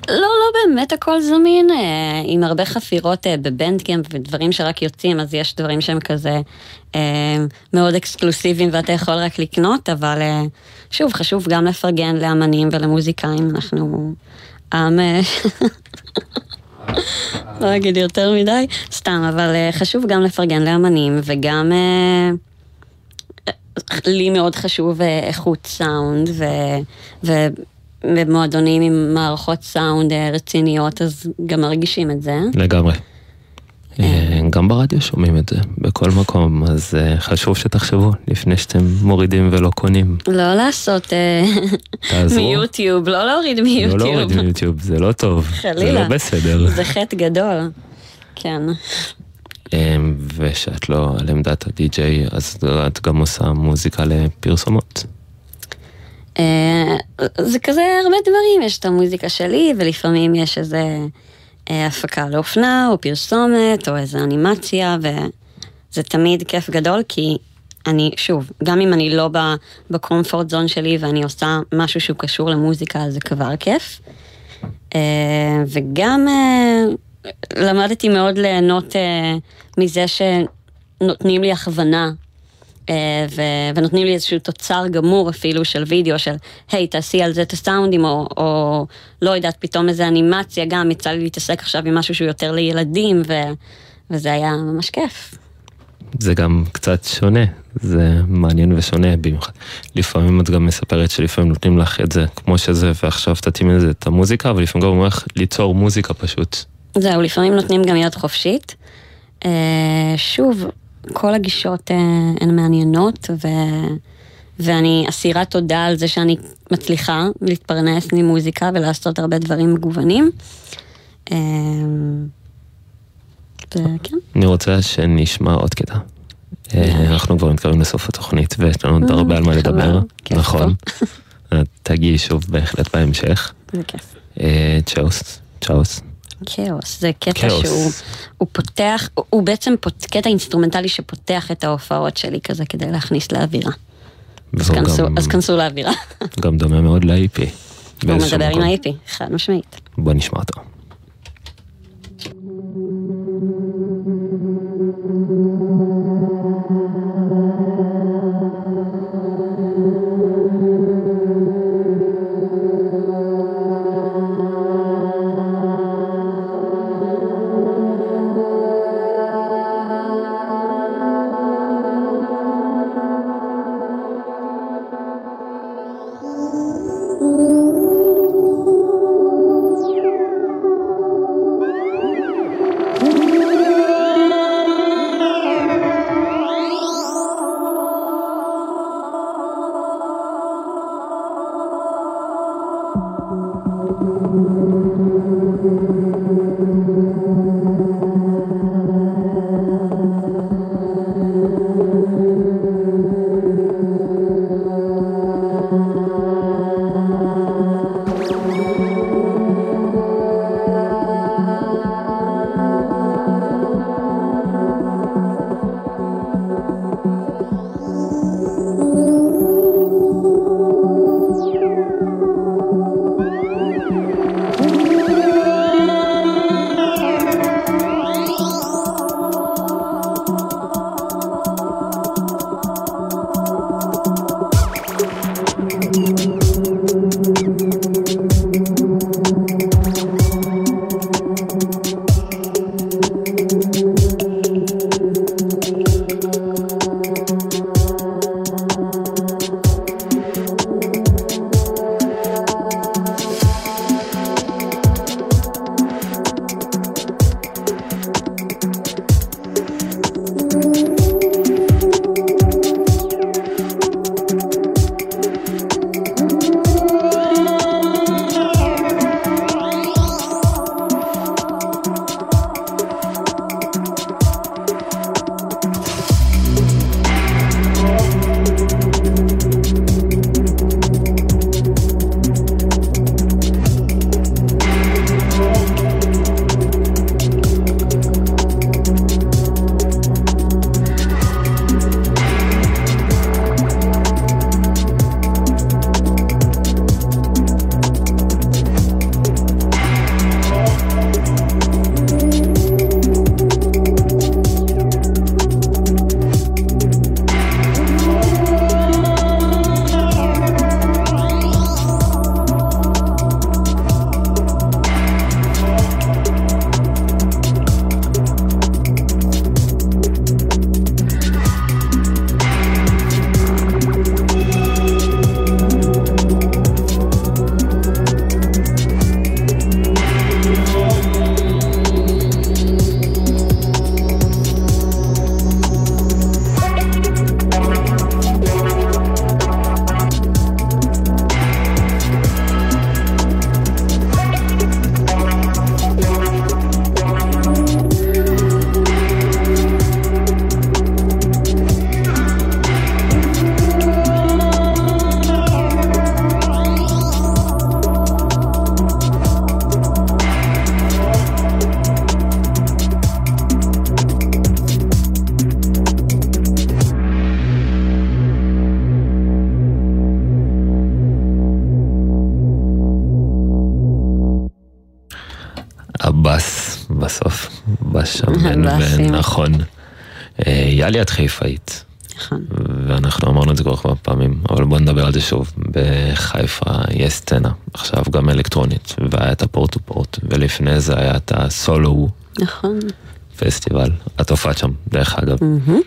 לא, לא באמת הכל זמין, אה, עם הרבה חפירות אה, בבנדקאמפ ודברים שרק יוצאים, אז יש דברים שהם כזה אה, מאוד אקסקלוסיביים ואתה יכול רק לקנות, אבל שוב, חשוב גם לפרגן לאמנים ולמוזיקאים, אנחנו עם... לא אגיד יותר מדי, סתם, אבל חשוב גם לפרגן לאמנים וגם... לי מאוד חשוב איכות סאונד, ו, ובמועדונים עם מערכות סאונד אה, רציניות, אז גם מרגישים את זה. לגמרי. אה, גם ברדיו שומעים את זה, בכל מקום, אז אה, חשוב שתחשבו לפני שאתם מורידים ולא קונים. לא לעשות אה. מיוטיוב, לא להוריד לא מיוטיוב. להוריד מיוטיוב, זה לא טוב, זה חלילה. לא בסדר. זה חטא גדול. כן. אה, ושאת לא על עמדת הדי-ג'יי, אז את גם עושה מוזיקה לפרסומות. אה, זה כזה הרבה דברים, יש את המוזיקה שלי, ולפעמים יש איזה אה, הפקה לאופנה, או פרסומת, או איזה אנימציה, וזה תמיד כיף גדול, כי אני, שוב, גם אם אני לא בקומפורט זון שלי ואני עושה משהו שהוא קשור למוזיקה, אז זה כבר כיף. אה, וגם למדתי מאוד ליהנות מזה שנותנים לי הכוונה ו- ונותנים לי איזשהו תוצר גמור אפילו של וידאו של היי תעשי על זה את הסאונדים או, או לא יודעת פתאום איזה אנימציה גם יצא לי להתעסק עכשיו עם משהו שהוא יותר לילדים ו- וזה היה ממש כיף. זה גם קצת שונה, זה מעניין ושונה במיוחד. לפעמים את גם מספרת שלפעמים נותנים לך את זה כמו שזה, ועכשיו תתאימי לזה את המוזיקה, אבל לפעמים גם אומרים לך ליצור מוזיקה פשוט. זהו, לפעמים נותנים גם יד חופשית. אה, שוב, כל הגישות אה, הן מעניינות, ו... ואני אסירת תודה על זה שאני מצליחה להתפרנס ממוזיקה ולעשות הרבה דברים מגוונים. אה, וכן, אני רוצה שנשמע עוד קטע. אה, אנחנו כבר מתקרבים לסוף התוכנית ויש לנו עוד הרבה על מה לדבר, נכון. תגיעי שוב בהחלט בהמשך. זה כיף. צ'אוס, צ'אוס. כאוס, זה קטע כאוס. שהוא הוא פותח, הוא- הוא בעצם פות, קטע אינסטרומנטלי שפותח את ההופעות שלי כזה כדי להכניס לאווירה. אז כנסו, גם- אז כנסו לאווירה. גם דומה מאוד ל-EP. הוא מדבר עם מקום. ה-EP, חד משמעית. בוא נשמע אותו. Thank אה, יאלי את חיפאית, נכון. ואנחנו אמרנו את זה כך הרבה פעמים, אבל בוא נדבר על זה שוב. בחיפה יש סצנה, עכשיו גם אלקטרונית, והיה את הפורט טו פורט, ולפני זה היה את הסולו נכון. פסטיבל. את הופעת שם, דרך אגב. מהמם.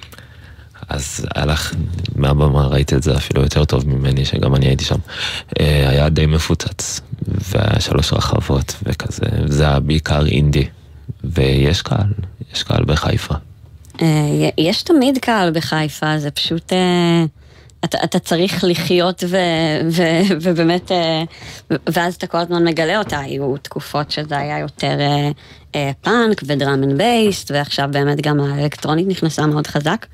אז היה לך, מהבמה ראית את זה אפילו יותר טוב ממני, שגם אני הייתי שם. אה, היה די מפוצץ, והיה שלוש רחבות וכזה, זה היה בעיקר אינדי. ויש קהל, יש קהל בחיפה. יש תמיד קהל בחיפה, זה פשוט... אה, אתה, אתה צריך לחיות ו, ו, ובאמת, אה, ואז אתה כל הזמן מגלה אותה, היו תקופות שזה היה יותר אה, פאנק ו-drum and bass, ועכשיו באמת גם האלקטרונית נכנסה מאוד חזק.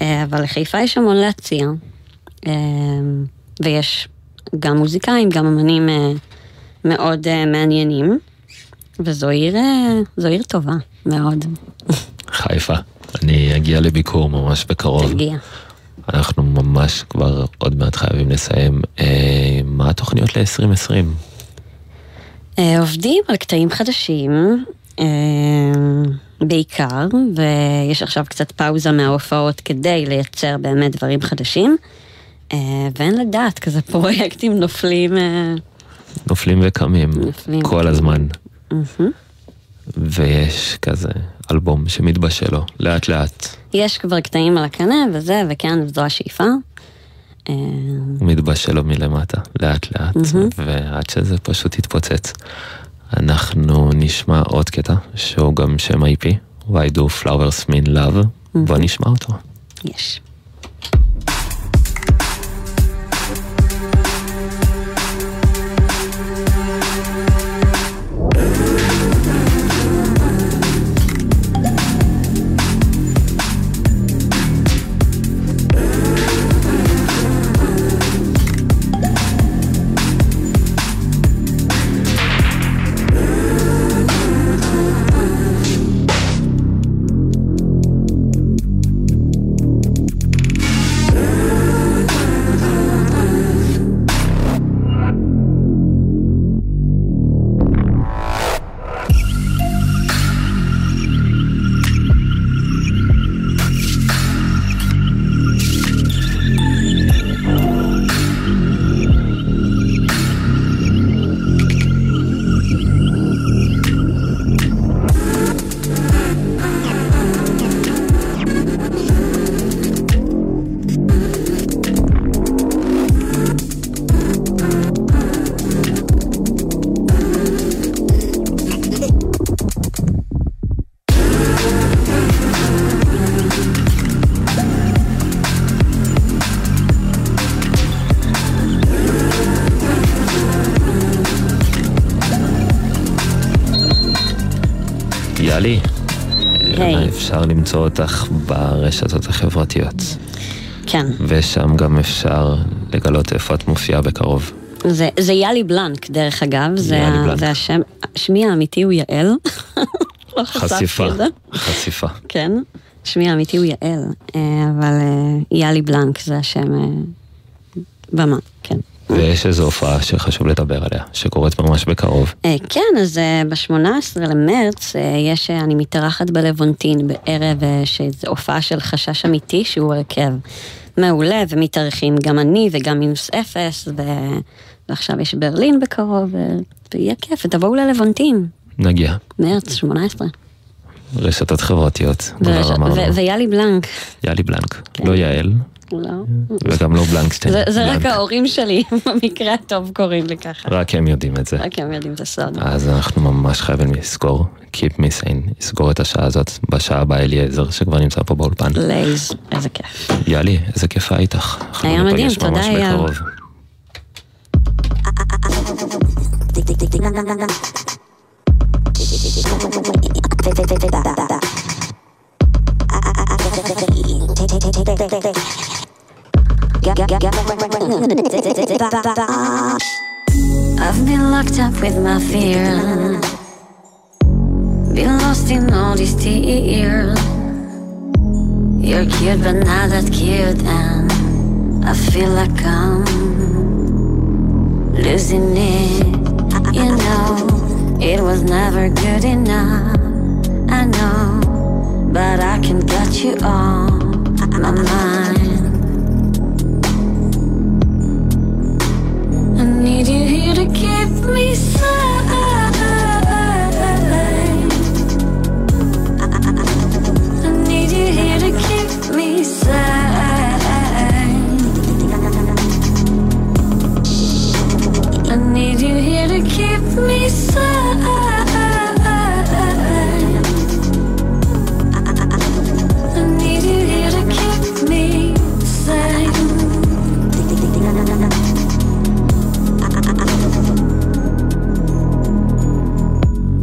אבל לחיפה יש המון להציע, ויש גם מוזיקאים, גם אמנים מאוד מעניינים, וזו עיר, עיר טובה מאוד. חיפה. אני אגיע לביקור ממש בקרוב. תגיע. אנחנו ממש כבר עוד מעט חייבים לסיים. אה, מה התוכניות ל-2020? אה, עובדים על קטעים חדשים, אה, בעיקר, ויש עכשיו קצת פאוזה מההופעות כדי לייצר באמת דברים חדשים. אה, ואין לדעת, כזה פרויקטים נופלים. אה, נופלים וקמים, נופלים כל וקמים. הזמן. מהמם. ויש כזה אלבום שמתבשל לו, לאט לאט. יש כבר קטעים על הקנה וזה, וכן, זו השאיפה. אה, הוא מתבשל לו מלמטה, לאט לאט, ועד שזה פשוט יתפוצץ. אנחנו נשמע עוד קטע, שהוא גם שם IP, Why do flowers mean love, בוא נשמע אותו. יש. יאלי, למצוא אותך ברשתות החברתיות, כן, ושם גם אפשר לגלות איפה את מופיעה בקרוב. זה, זה יאלי בלנק, דרך אגב, זה, יאלי ה- בלנק. זה השם, שמי האמיתי הוא יעל. לא חשיפה, זה. חשיפה. כן, שמי האמיתי הוא יעל, אה, אבל אה, יאלי בלנק זה השם אה, במה, כן. ויש איזו הופעה שחשוב לדבר עליה, שקורית ממש בקרוב. אה, כן, אז ב-18 למרץ אה, יש, אה, אני מתארחת בלוונטין בערב אה, שזו הופעה של חשש אמיתי שהוא הרכב מעולה ומתארחים גם אני וגם מינוס אפס ו... ועכשיו יש ברלין בקרוב. ויהיה כיף ותבואו ללוונטין, נגיע. מרץ 18. רשתות חברתיות, ויאלי בלנק, יאלי בלנק, כן. לא יעל, לא. וגם לא בלנקשטיין. זה, זה רק. ההורים שלי, במקרה הטוב קוראים לי ככה. רק הם יודעים את זה. רק הם יודעים את הסוד. אז אנחנו ממש חייבים לזכור, Keep me sane, לסגור את השעה הזאת, בשעה הבאה אליעזר שכבר נמצא פה באולפן. לייז, איזה כיף. יאלי, איזה כיף היה איתך. היה מדהים, ניפגש תודה, ממש אייל. I've been locked up with my fear. Been lost in all these tears. You're cute, but not that cute, and I feel like I'm losing it. You know. It was never good enough, I know, but I can get you on my mind. I need you here to keep me safe. me sad.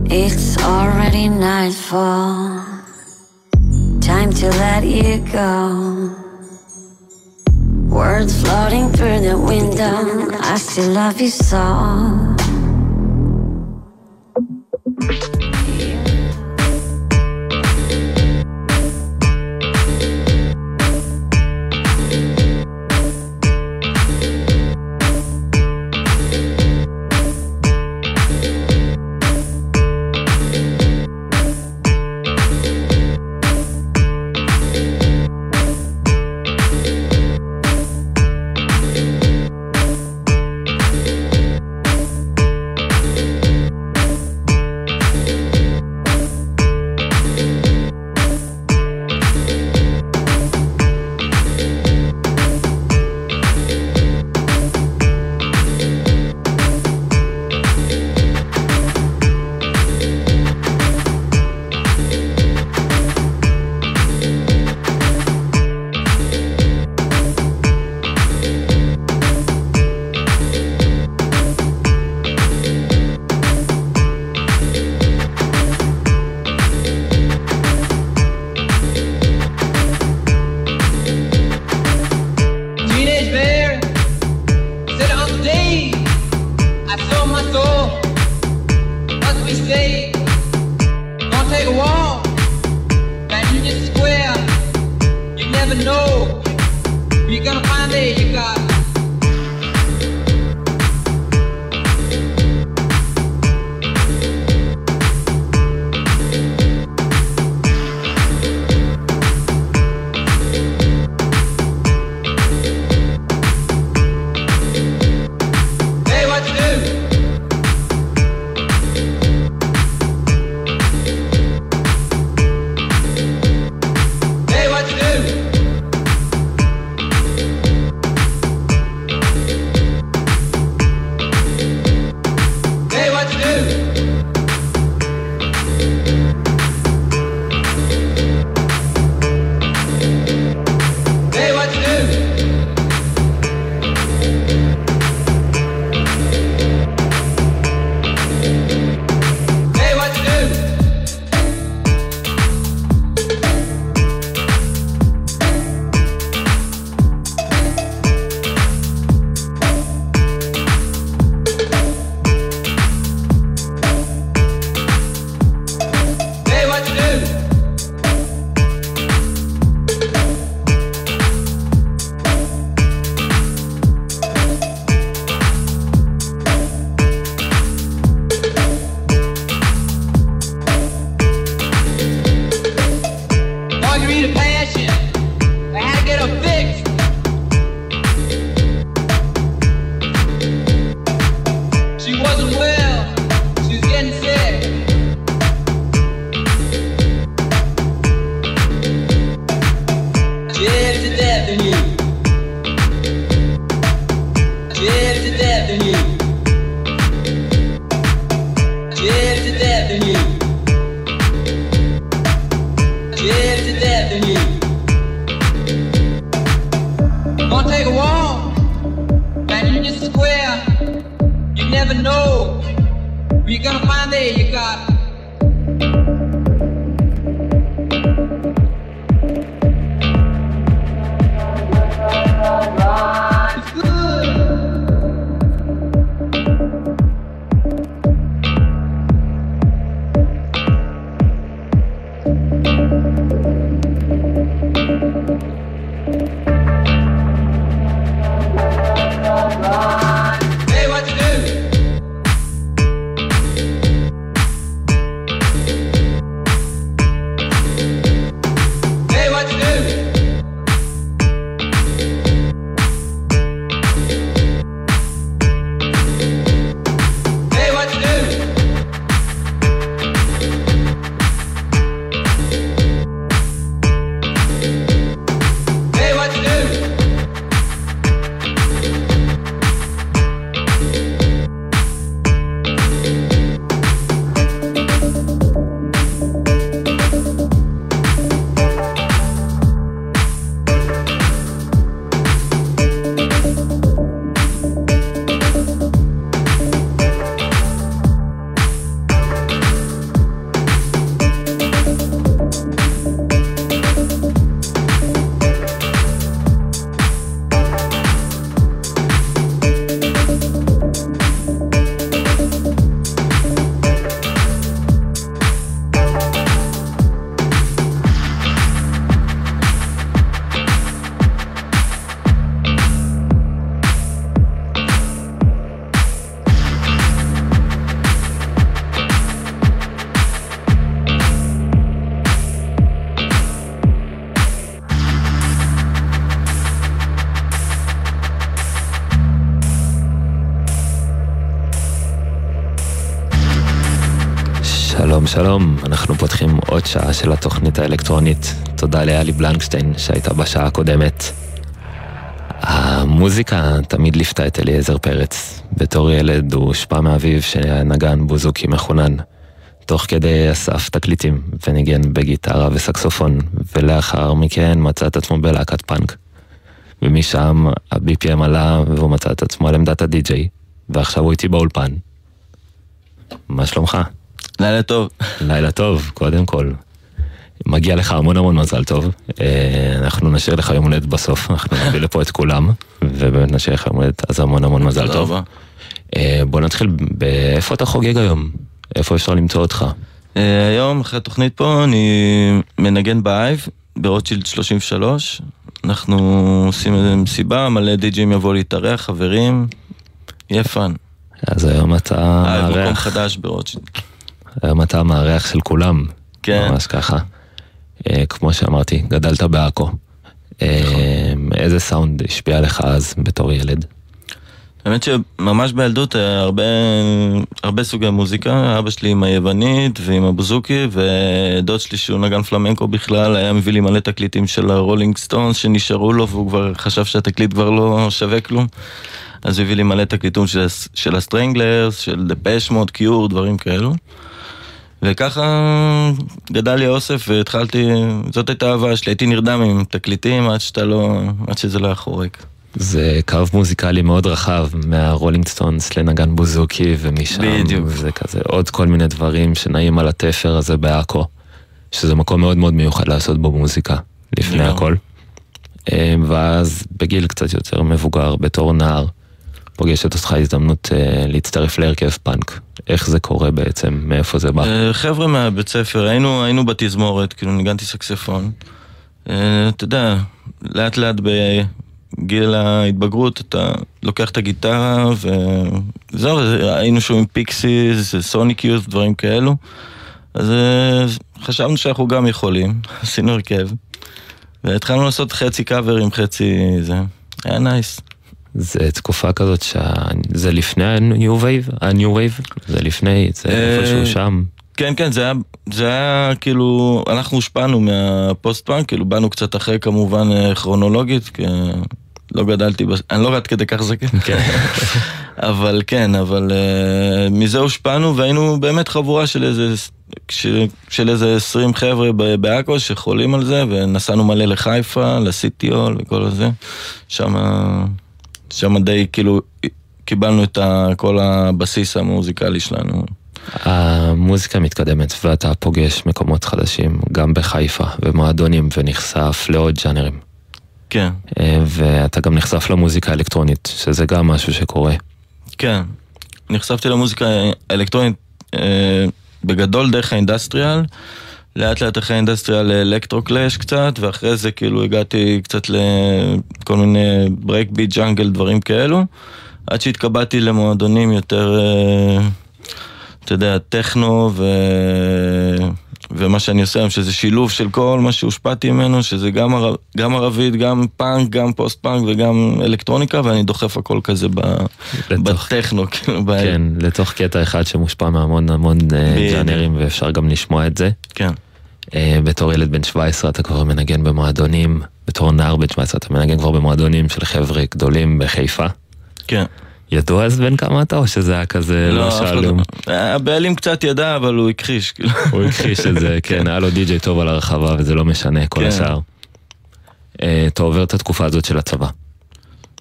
It's already nightfall. Time to let you go. Words floating through the window. I still love you so. שלום אנחנו פותחים עוד שעה של התוכנית האלקטרונית. תודה לאלי בלנקשטיין שהייתה בשעה הקודמת. המוזיקה תמיד ליפתה את אליעזר פרץ. בתור ילד הוא הושפע מאביו שהיה נגן בוזוקי מחונן. תוך כדי אסף תקליטים וניגן בגיטרה וסקסופון, ולאחר מכן מצא את עצמו בלהקת פאנק. ומשם ה-BPM עלה והוא מצא את עצמו על עמדת הדי-ג'יי, ועכשיו הוא איתי באולפן. מה שלומך? לילה טוב. לילה טוב, קודם כל. מגיע לך המון המון מזל טוב. אה, אנחנו נשאיר לך יום הולדת בסוף, אנחנו נביא לפה את כולם, ובאמת נשאיר לך יום הולדת, אז המון המון מזל טוב. אה, בוא נתחיל, באיפה אתה חוגג היום? איפה אפשר למצוא אותך? אה, היום, אחרי התוכנית פה, אני מנגן באייב, ברוטשילד 33. אנחנו עושים איזה מסיבה, מלא DJ-ים יבואו להתארח, חברים. יהיה fun. אז היום אתה אייב, מקום חדש ברוטשילד. היום אתה המארח של כולם. כן. ממש ככה. אה, כמו שאמרתי, גדלת בעכו. אה, איזה סאונד השפיע לך אז בתור ילד? האמת שממש בילדות היה הרבה, הרבה סוגי מוזיקה, אבא שלי עם היוונית ועם הבוזוקי, ודוד שלי שהוא נגן פלמנקו בכלל, היה מביא לי מלא תקליטים של הרולינג סטונס שנשארו לו, והוא כבר חשב שהתקליט כבר לא שווה כלום. אז הוא הביא לי מלא תקליטים של, של הסטרנגלרס, של דפש מוד, קיור, דברים כאלו. וככה גדל לי האוסף והתחלתי, זאת הייתה אהבה שלי, הייתי נרדם עם תקליטים עד שאתה לא, עד שזה לא היה חורק. זה קו מוזיקלי מאוד רחב, מהרולינג סטונס לנגן בוזוקי, ומשם בדיוק. זה כזה עוד כל מיני דברים שנעים על התפר הזה בעכו, שזה מקום מאוד מאוד מיוחד לעשות בו מוזיקה, לפני לגמרי. הכל. אה, ואז בגיל קצת יותר מבוגר, בתור נער, פוגשת אותך הזדמנות אה, להצטרף להרכב פאנק. איך זה קורה בעצם? מאיפה זה בא? אה, חבר'ה מהבית ספר, היינו, היינו בתזמורת, כאילו ניגנתי סקספון. אה, אתה יודע, לאט לאט בגיל ההתבגרות אתה לוקח את הגיטרה וזהו, זה- היינו שומעים פיקסיס, סוניק יות', דברים כאלו. אז אה, חשבנו שאנחנו גם יכולים, עשינו הרכב. והתחלנו לעשות חצי קאברים, חצי זה. היה nice. זה תקופה כזאת שזה לפני ה-New Wave? ה-New Wave? זה לפני, זה אה, איפשהו שם. כן, כן, זה היה, זה היה כאילו, אנחנו הושפענו מהפוסט פאנק, כאילו באנו קצת אחרי כמובן אה, כרונולוגית, כי לא גדלתי, בס... אני לא עד כדי כך זקן, כן. אבל כן, אבל uh, מזה הושפענו והיינו באמת חבורה של איזה, כש, של איזה 20 חבר'ה בעכו שחולים על זה, ונסענו מלא לחיפה, לסיטיול וכל הזה, שם, שם די כאילו קיבלנו את ה, כל הבסיס המוזיקלי שלנו. המוזיקה מתקדמת ואתה פוגש מקומות חדשים, גם בחיפה, ומועדונים, ונחשף לעוד ג'אנרים. כן. אה, ואתה גם נחשף למוזיקה האלקטרונית, שזה גם משהו שקורה. כן, נחשפתי למוזיקה האלקטרונית אה, בגדול דרך האינדסטריאל, לאט לאט אחרי האינדסטריאל ל electro clash קצת, ואחרי זה כאילו הגעתי קצת לכל מיני breakbeat jungle, דברים כאלו, עד שהתקבעתי למועדונים יותר, אה, אתה יודע, טכנו ו... ומה שאני עושה היום, שזה שילוב של כל מה שהושפעתי ממנו, שזה גם, ער... גם ערבית, גם פאנק, גם פוסט פאנק וגם אלקטרוניקה, ואני דוחף הכל כזה ב... לתוך- בטכנו, כאילו, ב... כן, לתוך קטע אחד שמושפע מהמון המון אה. ג'אנרים, ואפשר גם לשמוע את זה. כן. אה, בתור ילד בן 17 אתה כבר מנגן במועדונים, בתור נער בן 17 אתה מנגן כבר במועדונים של חבר'ה גדולים בחיפה. כן. ידעו אז בן כמה אתה, או שזה היה כזה לא אף אחד שאלו? לא- הבעלים קצת ידע, אבל הוא הכחיש, כאילו. הוא הכחיש את זה, כן, היה לו די.ג'יי טוב על הרחבה וזה לא משנה, כל כן. השאר. אה, אתה עובר את התקופה הזאת של הצבא.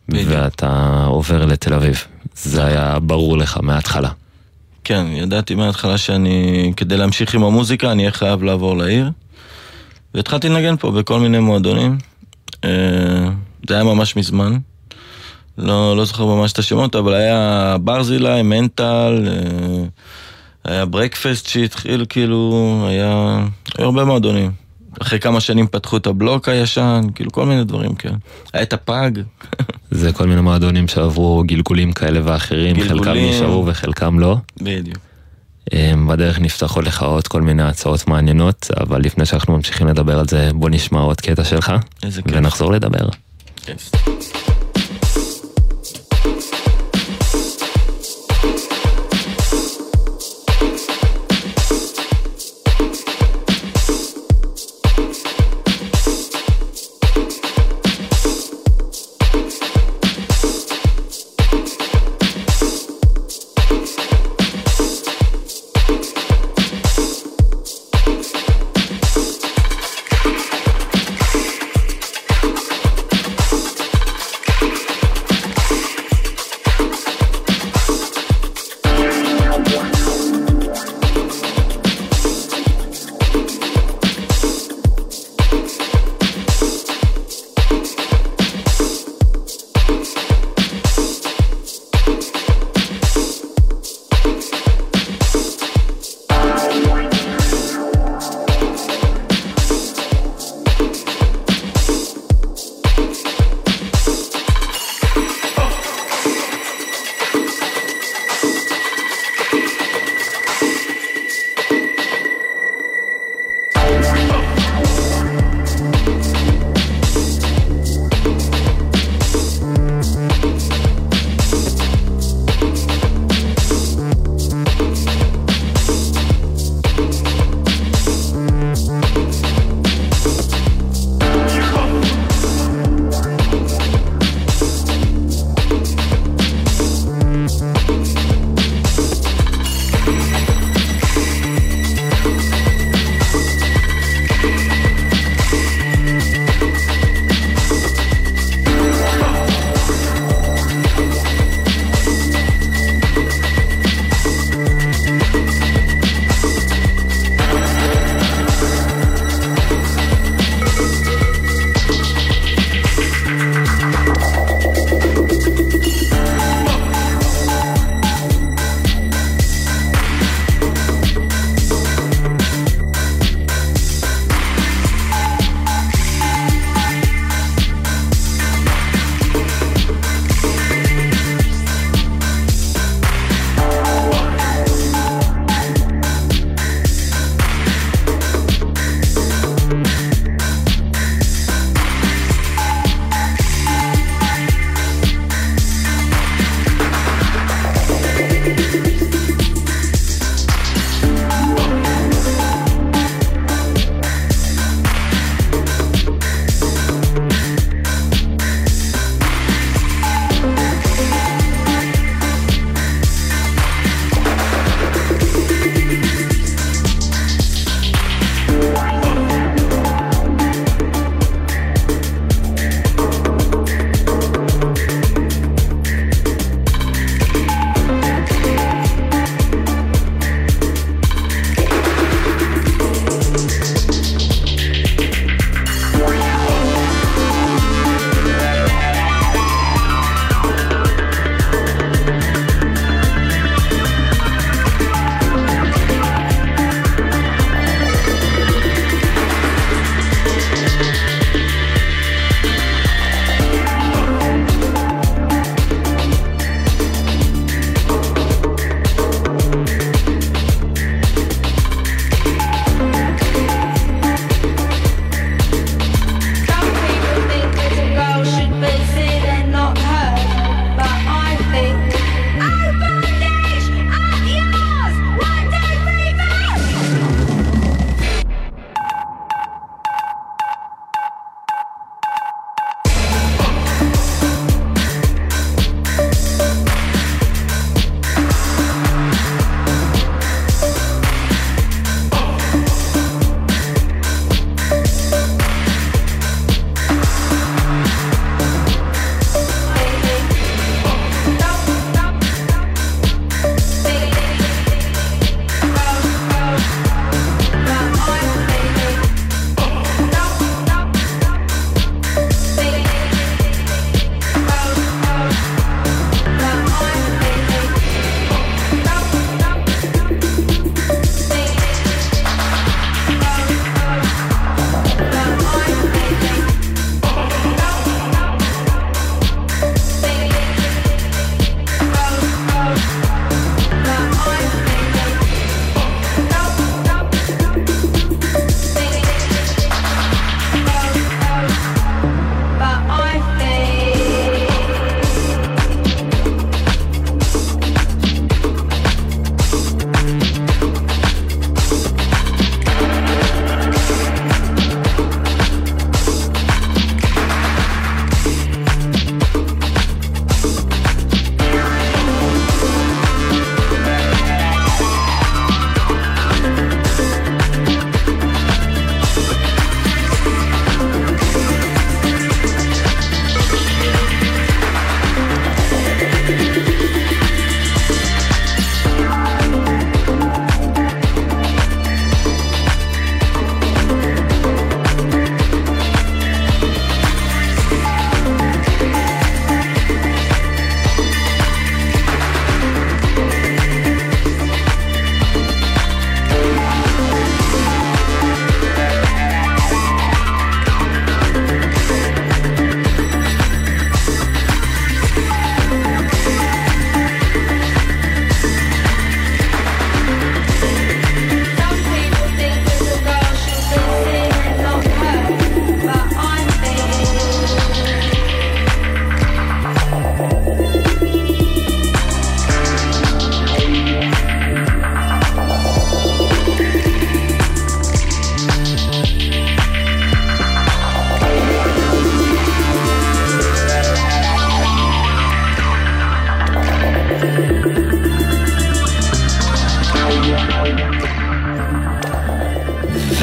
ואתה עובר לתל אביב. זה היה ברור לך מההתחלה. כן, ידעתי מההתחלה שאני, כדי להמשיך עם המוזיקה, אני אהיה חייב לעבור לעיר. והתחלתי לנגן פה בכל מיני מועדונים. אה, זה היה ממש מזמן. לא, לא זוכר ממש את השמות, אבל היה ברזילי, מנטל, אה, היה ברקפסט שהתחיל כאילו, היה, היו הרבה מועדונים. אחרי כמה שנים פתחו את הבלוק הישן, כאילו כל מיני דברים כאלה. היה את הפאג. זה כל מיני מועדונים שעברו גלגולים כאלה ואחרים, חלקם גלגולים. נשארו וחלקם לא. בדיוק. אה, בדרך נפתחות לך עוד כל מיני הצעות מעניינות, אבל לפני שאנחנו ממשיכים לדבר על זה, בוא נשמע עוד קטע שלך, איזה כיף. ונחזור לדבר. כן.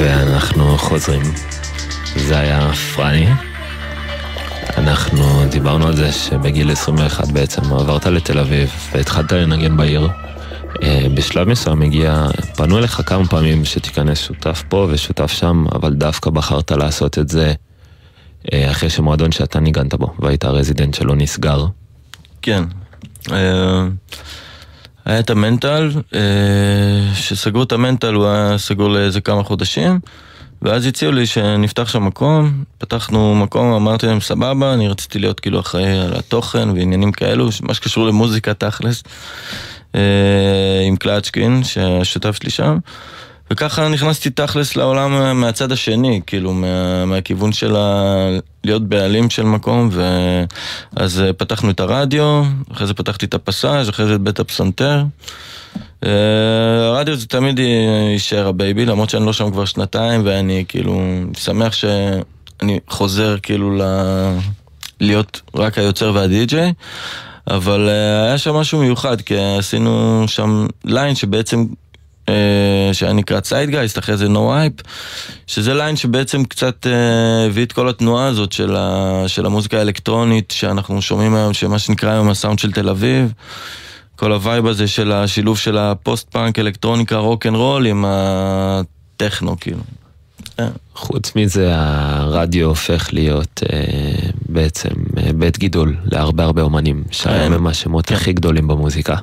ואנחנו חוזרים. זה היה פרני. אנחנו דיברנו על זה שבגיל 21 בעצם עברת לתל אביב והתחלת לנגן בעיר. אה, בשלב מסוים הגיע, פנו אליך כמה פעמים שתיכנס שותף פה ושותף שם, אבל דווקא בחרת לעשות את זה אה, אחרי שמועדון שאתה ניגנת בו, והיית הרזידנט שלו נסגר. כן. אה, היה את המנטל, שסגרו את המנטל, הוא היה סגור לאיזה כמה חודשים. ואז הציעו לי שנפתח שם מקום, פתחנו מקום, אמרתי להם סבבה, אני רציתי להיות כאילו אחראי על התוכן ועניינים כאלו, מה שקשור למוזיקה תכלס, אה, עם קלצ'קין, שהשותף שלי שם. וככה נכנסתי תכלס לעולם מהצד השני, כאילו מה, מהכיוון של ה... להיות בעלים של מקום, ואז אה, פתחנו את הרדיו, אחרי זה פתחתי את הפסאז', אחרי זה את בית הפסנתר. אה, הרדיו זה תמיד יישאר ה baby, למרות שאני לא שם כבר שנתיים, ואני כאילו שמח שאני חוזר כאילו ל... להיות רק היוצר והדי-ג'יי. אבל היה שם משהו מיוחד, כי עשינו שם ליין שבעצם, שהיה נקרא ציידגייסט, אחרי זה No Hype, שזה ליין שבעצם קצת uh, הביא את כל התנועה הזאת של, ה, של המוזיקה האלקטרונית שאנחנו שומעים היום, שמה שנקרא היום הסאונד של תל אביב. כל ה vibe הזה של השילוב של הפוסט פאנק, אלקטרוניקה, רוק אנד רול עם הטכנו כאילו. אה. חוץ מזה הרדיו הופך להיות אה, בעצם אה, בית גידול להרבה הרבה אומנים, שהם הם השמות כן. הכי גדולים במוזיקה.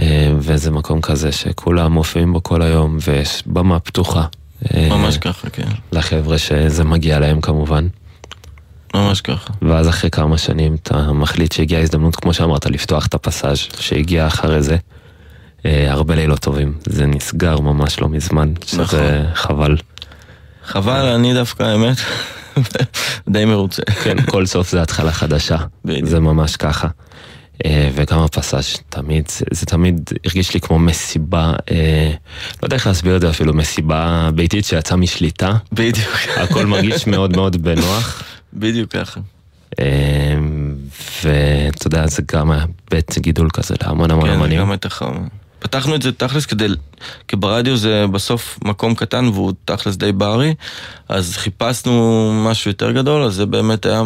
אה, וזה מקום כזה שכולם מופיעים בו כל היום ויש במה פתוחה. אה, ממש ככה, כן. לחבר'ה שזה מגיע להם כמובן. ממש ככה. ואז אחרי כמה שנים אתה מחליט שהגיעה הזדמנות, כמו שאמרת, לפתוח את הפסאז' שהגיע אחרי זה. אה, הרבה לילות טובים. זה נסגר ממש לא מזמן, שזה נכון. חבל. חבל, אני דווקא, האמת, די מרוצה. כן, כל סוף זה התחלה חדשה. בדיוק. זה ממש ככה. אה, וגם הפסאז' תמיד, זה, זה תמיד הרגיש לי כמו מסיבה, אה, לא יודע איך להסביר את זה אפילו, מסיבה ביתית שיצאה משליטה. בדיוק. הכל מרגיש מאוד מאוד בנוח. בדיוק ככה. אמ, ואתה יודע, זה גם היה בית גידול כזה להמון המון כן, אמנים. כן, גם הייתה. פתחנו את זה תכלס כדי, כי ברדיו זה בסוף מקום קטן והוא תכלס די ברי, אז חיפשנו משהו יותר גדול, אז זה באמת היה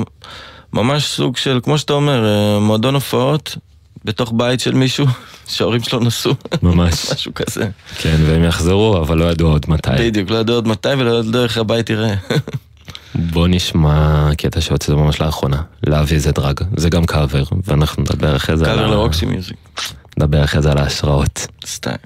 ממש סוג של, כמו שאתה אומר, אה, מועדון הופעות. בתוך בית של מישהו שההורים שלו נסעו. ממש. משהו כזה. כן, והם יחזרו, אבל לא ידעו עוד מתי. בדיוק, לא ידעו עוד מתי ולא ידעו איך הבית יראה. בוא נשמע קטע שהוצאתי ממש לאחרונה, להביא זה דרג, זה גם קאבר, ואנחנו נדבר אחרי זה על... קאבר לרוקסי מיוזיק. נדבר אחרי זה על ההשראות. סטייל.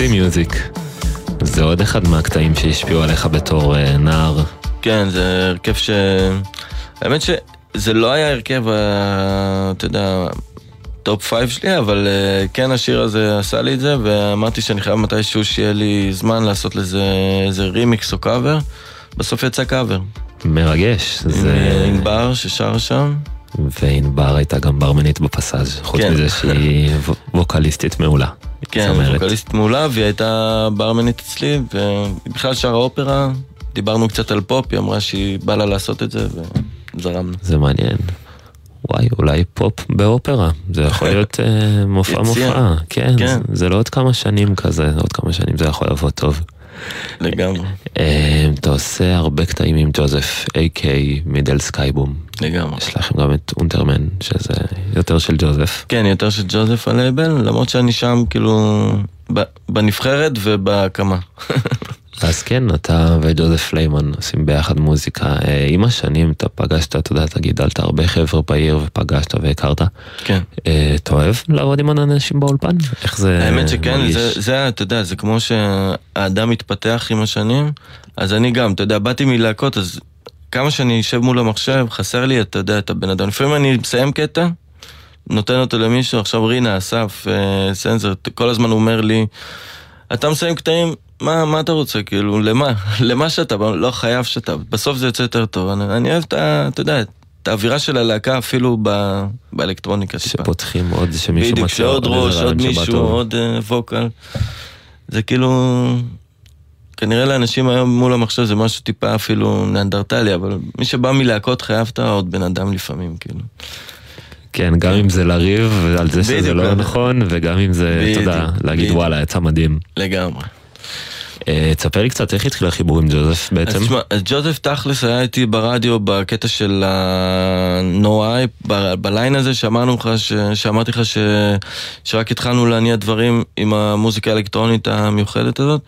Roxy Music. זה עוד אחד מהקטעים שהשפיעו עליך בתור אה, נער. כן, זה הרכב ש... האמת שזה לא היה הרכב, ה- אתה יודע, top five שלי, אבל אה, כן השיר הזה עשה לי את זה, ואמרתי שאני חייב מתישהו שיהיה לי זמן לעשות לזה איזה רימיקס או קאבר. בסוף יצא קאבר. מרגש. עם זה... אה, ענבר ששר שם. וענבר הייתה גם ברמנית בפסאז', חוץ כן. מזה שהיא ווקליסטית מעולה. כן. ווקליסט מעולה, והיא הייתה ברמנית אצלי, והיא בכלל שרה אופרה. דיברנו קצת על פופ, היא אמרה שהיא בא לה לעשות את זה, וזרמנו. זה מעניין. וואי, אולי פופ באופרה, זה יכול להיות אה, מופע. מופע, כן, כן. זה, זה לא עוד כמה שנים כזה, עוד כמה שנים זה יכול לבוא טוב. לגמרי, אה, אתה עושה הרבה קטעים עם ג'וזף, a.k.a. Middle Sky Boom. לגמרי. יש לכם גם את אונטרמן, שזה יותר של ג'וזף. כן, יותר של ג'וזף הלייבל, למרות שאני שם כאילו בנבחרת ובהקמה. אז כן, אתה וג'וזף פליימן עושים ביחד מוזיקה. אה, עם השנים אתה פגשת, אתה יודע, אתה גידלת הרבה חבר'ה בעיר ופגשת והכרת. כן. אה, אתה אוהב לעבוד עם אנשים באולפן? איך זה האמת שכן, מרגיש? זה, זה, אתה יודע, זה כמו שהאדם מתפתח עם השנים, אז אני גם, אתה יודע, באתי מלהקות, אז כמה שאני אשב מול המחשב, חסר לי, אתה יודע, את הבן אדם. לפעמים אני מסיים קטע, נותן אותו למישהו, עכשיו רינה, אסף, אה, סנזר, כל הזמן הוא אומר לי, אתה מסיים קטעים, מה, מה אתה רוצה, כאילו, למה? למה שאתה, לא חייב שאתה, בסוף זה יוצא יותר טוב. אני, אני אוהב את ה... אתה יודע, את האווירה של הלהקה אפילו ב, באלקטרוניקה טיפה. שפותחים עוד, שמישהו בדיוק, מציע שעוד ראש, עוד מישהו, טוב. עוד אה, ווקל. זה כאילו... כנראה לאנשים היום מול המחשב זה משהו טיפה אפילו ניאנדרטלי, אבל מי שבא מלהקות חייב את העוד בן אדם לפעמים, כאילו. כן, גם אם זה לריב על זה שזה לא. נכון, וגם אם זה, אתה יודע, להגיד. וואלה, יצא מדהים. לגמרי. אה, תספר לי קצת איך התחיל החיבור עם ג'וזף בעצם. אז ג'וזף תכלס היה איתי ברדיו בקטע של ה-No Hype, ב- בליין הזה שאמרנו לך, שאמרתי לך. שרק התחלנו להניע דברים עם המוזיקה האלקטרונית המיוחדת הזאת,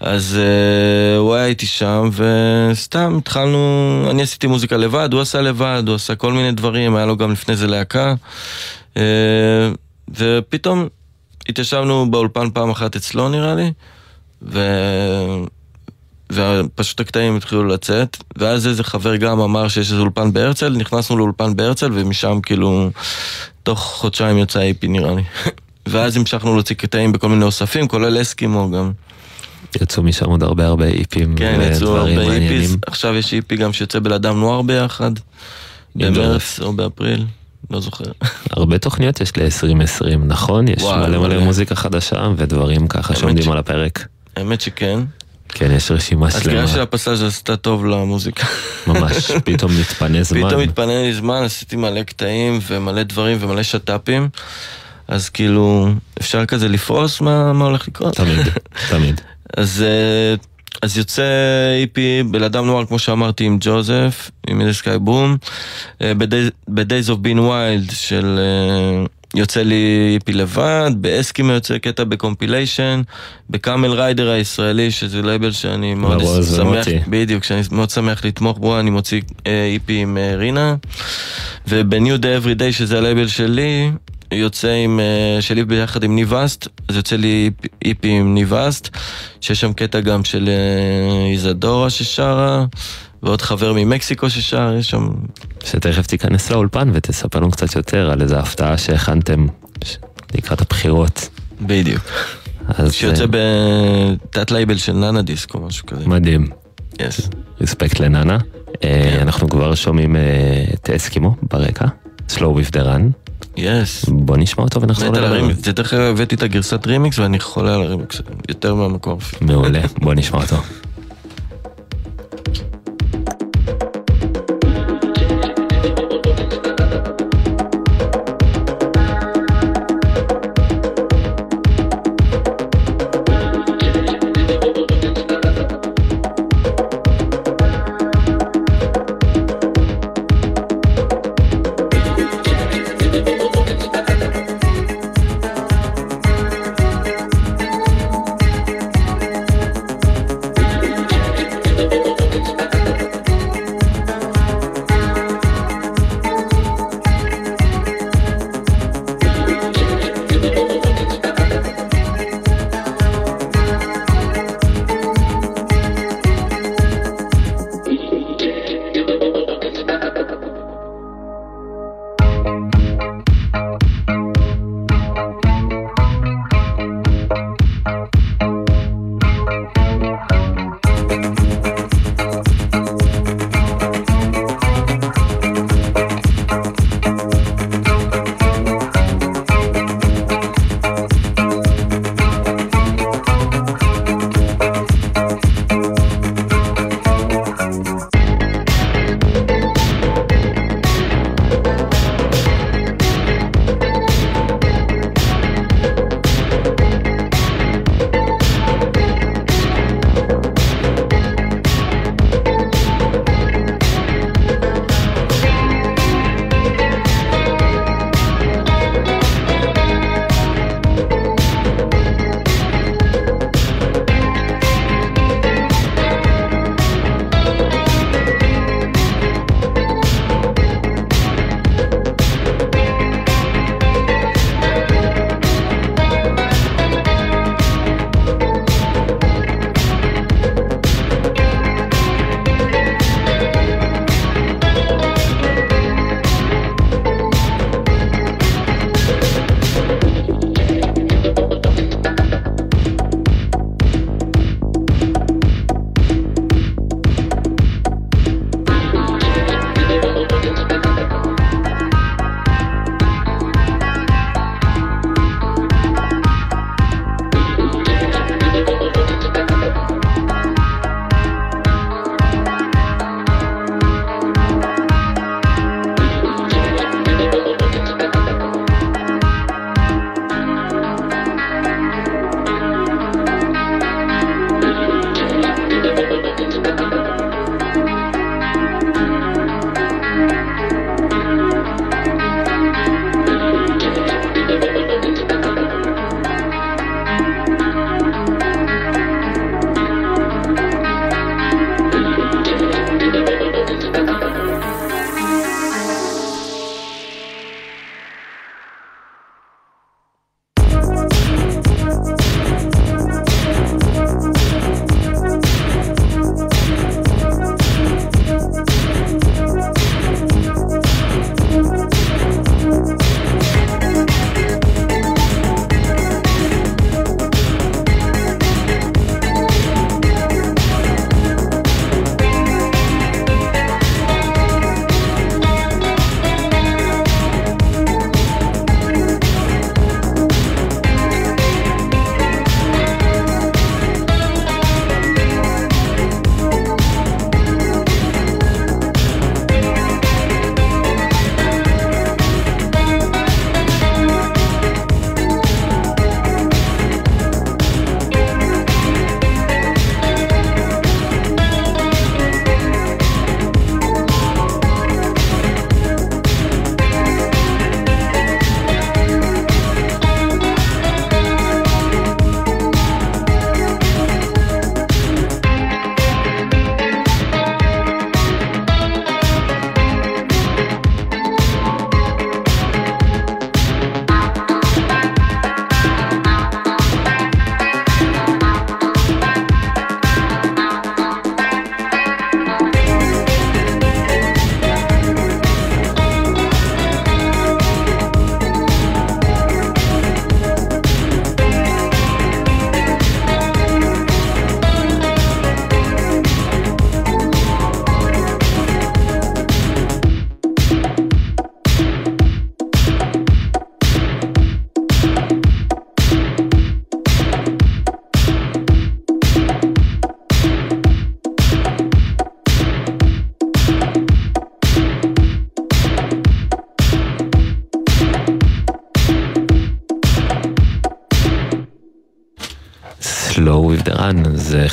אז uh, הוא היה איתי שם, וסתם התחלנו, אני עשיתי מוזיקה לבד, הוא עשה לבד, הוא עשה כל מיני דברים, היה לו גם לפני זה להקה, uh, ופתאום התיישבנו באולפן פעם אחת אצלו נראה לי, ו... ופשוט הקטעים התחילו לצאת, ואז איזה חבר גם אמר שיש איזה אולפן בהרצל, נכנסנו לאולפן בהרצל, ומשם כאילו, תוך חודשיים יצא EP נראה לי. ואז המשכנו להוציא קטעים בכל מיני אוספים, כולל אסקימו גם. יצאו משם עוד הרבה הרבה איפים כן, יצאו הרבה. איפיס, עכשיו יש EP גם שיוצא ב La Dame Noir ביחד, במרץ או באפריל, לא זוכר. הרבה תוכניות יש ל-2020, נכון? יש וואו, מלא מלא. מוזיקה חדשה ודברים ככה שעומדים ש- על הפרק. האמת שכן. כן, יש רשימה שלמה, הסגירה של הפסאז' עשתה טוב למוזיקה. ממש, פתאום מתפנה זמן. פתאום התפנה לי זמן, עשיתי מלא קטעים ומלא דברים ומלא שת"פים, אז כאילו, אפשר כזה לפרוס מה, מה הולך לקרות. תמיד, תמיד. אז, אה, אז יוצא EP ב La Dame Noir, כמו שאמרתי, עם ג'וזף, עם Middle Sky Boom. ב-Days- of Being Wild של... אה, יוצא לי EP לבד, באסקימו יוצא קטע ב compilation, ב Camel Riders הישראלי, שזה לייבל שאני מאוד שמח. בדיוק, שאני מאוד שמח לתמוך בו, אני מוציא אה, EP עם אה, רינה, וב-New Day Every Day, שזה הלייבל שלי, יוצא עם, אה, שלי ביחד עם ניב אסט, אז יוצא לי E- EP עם ניב אסט, שיש שם קטע גם של איזדורה ששרה, ועוד חבר ממקסיקו ששר, יש שם... שתכף תיכנס לאולפן ותספר לנו קצת יותר על איזה הפתעה שהכנתם לקראת הבחירות. בדיוק. אז שיוצא אה, בתת לייבל של נאנה דיסק או משהו כזה. מדהים, Yes. respect לננה. אה, אנחנו כבר שומעים אה, את אסקימו ברקע, Slow with the run. Yes. בוא נשמע אותו ונחזור זה דרך אגב הבאתי את הגרסת רימיקס ואני חולה על הרימיקס, יותר מהמקור. מעולה, בוא נשמע אותו.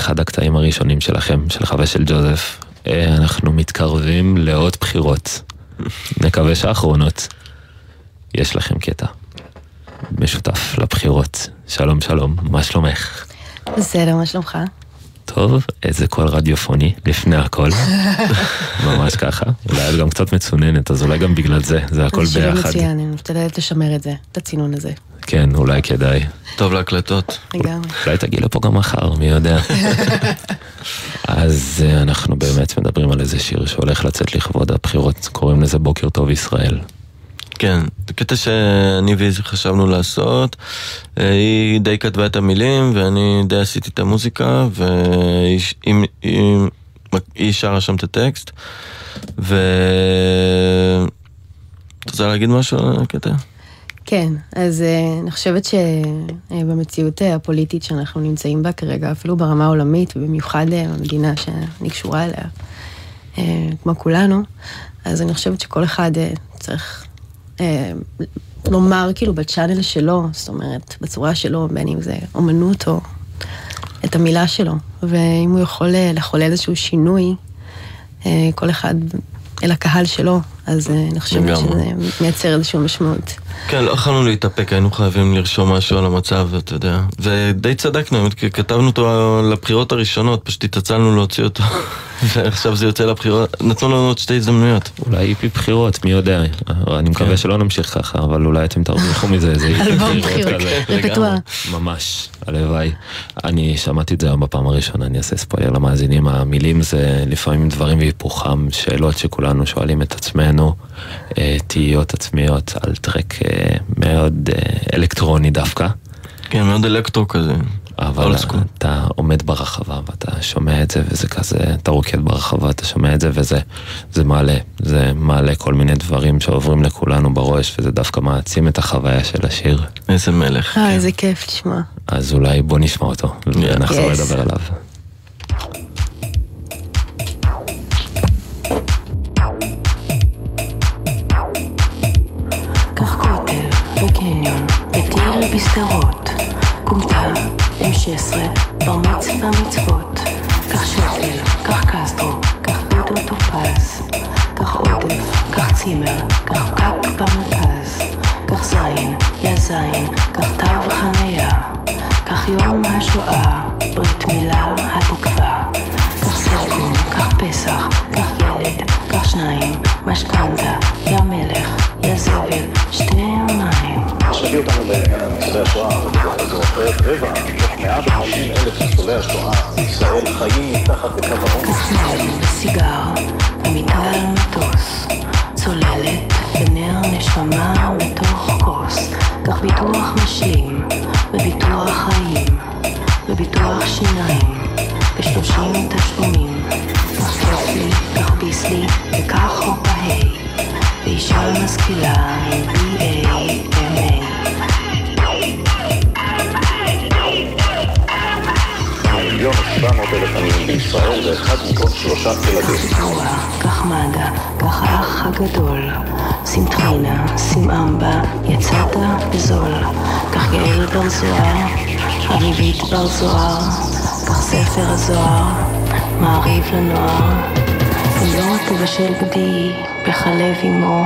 אחד הקטעים הראשונים שלכם, שלך ושל ג'וזף. אה, אנחנו מתקרבים לעוד בחירות. נקווה שהאחרונות. יש לכם קטע משותף לבחירות. שלום שלום, מה שלומך? בסדר, מה שלומך? טוב, איזה קול רדיופוני, לפני הכל. ממש ככה. אולי את גם קצת מצוננת, אז אולי גם בגלל זה, זה הכל זה שיר ביחד. מצוין, אני משתדלת לשמר את זה, את הצינון הזה. כן, אולי כדאי. טוב להקלטות. לגמרי. אולי תגיעי לפה גם מחר, מי יודע. אז אה, אנחנו באמת מדברים על איזה שיר שהולך לצאת לכבוד הבחירות, קוראים לזה בוקר טוב ישראל. כן, קטע שאני ואיזי חשבנו לעשות. אה, היא די כתבה את המילים ואני די עשיתי את המוזיקה והיא היא- היא- היא שרה שם את הטקסט. ו... את רוצה להגיד משהו על הקטע? כן, אז אה, אני חושבת שבמציאות אה, הפוליטית שאנחנו נמצאים בה כרגע, אפילו ברמה העולמית, ובמיוחד במדינה שאני קשורה אליה, כמו כולנו, אז אני חושבת שכל אחד צריך לומר כאילו בצ'אנל שלו, זאת אומרת, בצורה שלו, בין אם זה אומנות או את המילה שלו, ואם הוא יכול אה, לחולל איזשהו שינוי, אה, כל אחד אל הקהל שלו, אז אה, אני חושבת. שזה מייצר איזושהי משמעות. כן, לא יכולנו להתאפק, היינו חייבים לרשום משהו על המצב, אתה יודע. ודי צדקנו, כתבנו אותו לבחירות הראשונות, פשוט התעצלנו להוציא אותו. ועכשיו זה יוצא לבחירות, נתנו לנו עוד שתי הזדמנויות. אולי איפי בחירות, מי יודע. אני מקווה כן. שלא נמשיך ככה, אבל אולי אתם תרוויחו מזה איזה איפי אלבום בחירות כזה. ממש, הלוואי. אני שמעתי את זה היום בפעם הראשונה, אני אעשה ספוילר למאזינים. המילים זה לפעמים דברים והיפוכם, שאלות שכולנו שואלים את עצמנו, אה, תהיות עצמיות על טרק אה, מאוד אה, אלקטרוני דווקא. כן, מאוד אלקטרו כזה. אבל. אתה עומד ברחבה ואתה שומע את זה וזה כזה, אתה רוקד ברחבה, אתה שומע את זה וזה זה מעלה, זה מעלה כל מיני דברים שעוברים לכולנו בראש וזה דווקא מעצים את החוויה של השיר. איזה מלך. אה, כן. איזה כיף, תשמע. אז אולי בוא נשמע אותו ונחזור Yes. לדבר עליו. קח כותל בקניון, בטיל בשדרות, כומתה M16, בר מצווה מצוות. קח שפל, קח קסטרו, קח דודו טופז. קח עודף, קח צימר, קח פקק במרכז. קח זין, יא זין, קח תו חניה. קח יום השואה, ברית מילה התקווה. קח סלקום, קח פסח, קח ילד, קח שניים, משכנתה, יא מלך, יא זבל, שתי מים. מביא אותנו לעניין ניצולי השואה, רבע, מתוך 150 אלף ניצולי השואה בישראל חיים מתחת לקו העוני. קח מים וסיגר, ומיטה על מטוס. צוללת ונר נשמה בתוך כוס. קח ביטוח משלים, וביטוח חיים, וביטוח שיניים, ושלושים תשלומים. קח כיפלי, קח ביסלי, וקח חופה ה', ואישה משכילה עם BA, MA. מיליון ושבע מאות אלף עניים בישראל ואחד מכל שלושה ילדים. ביטוח, קח מד"א, קח האח הגדול. שים טחינה, שים אמבה, יצאת בזול. קח יעל בר זוהר, אביבית בר זוהר. קח ספר הזוהר, מעריב לנוער. לא תבשל גדי בחלב אמו,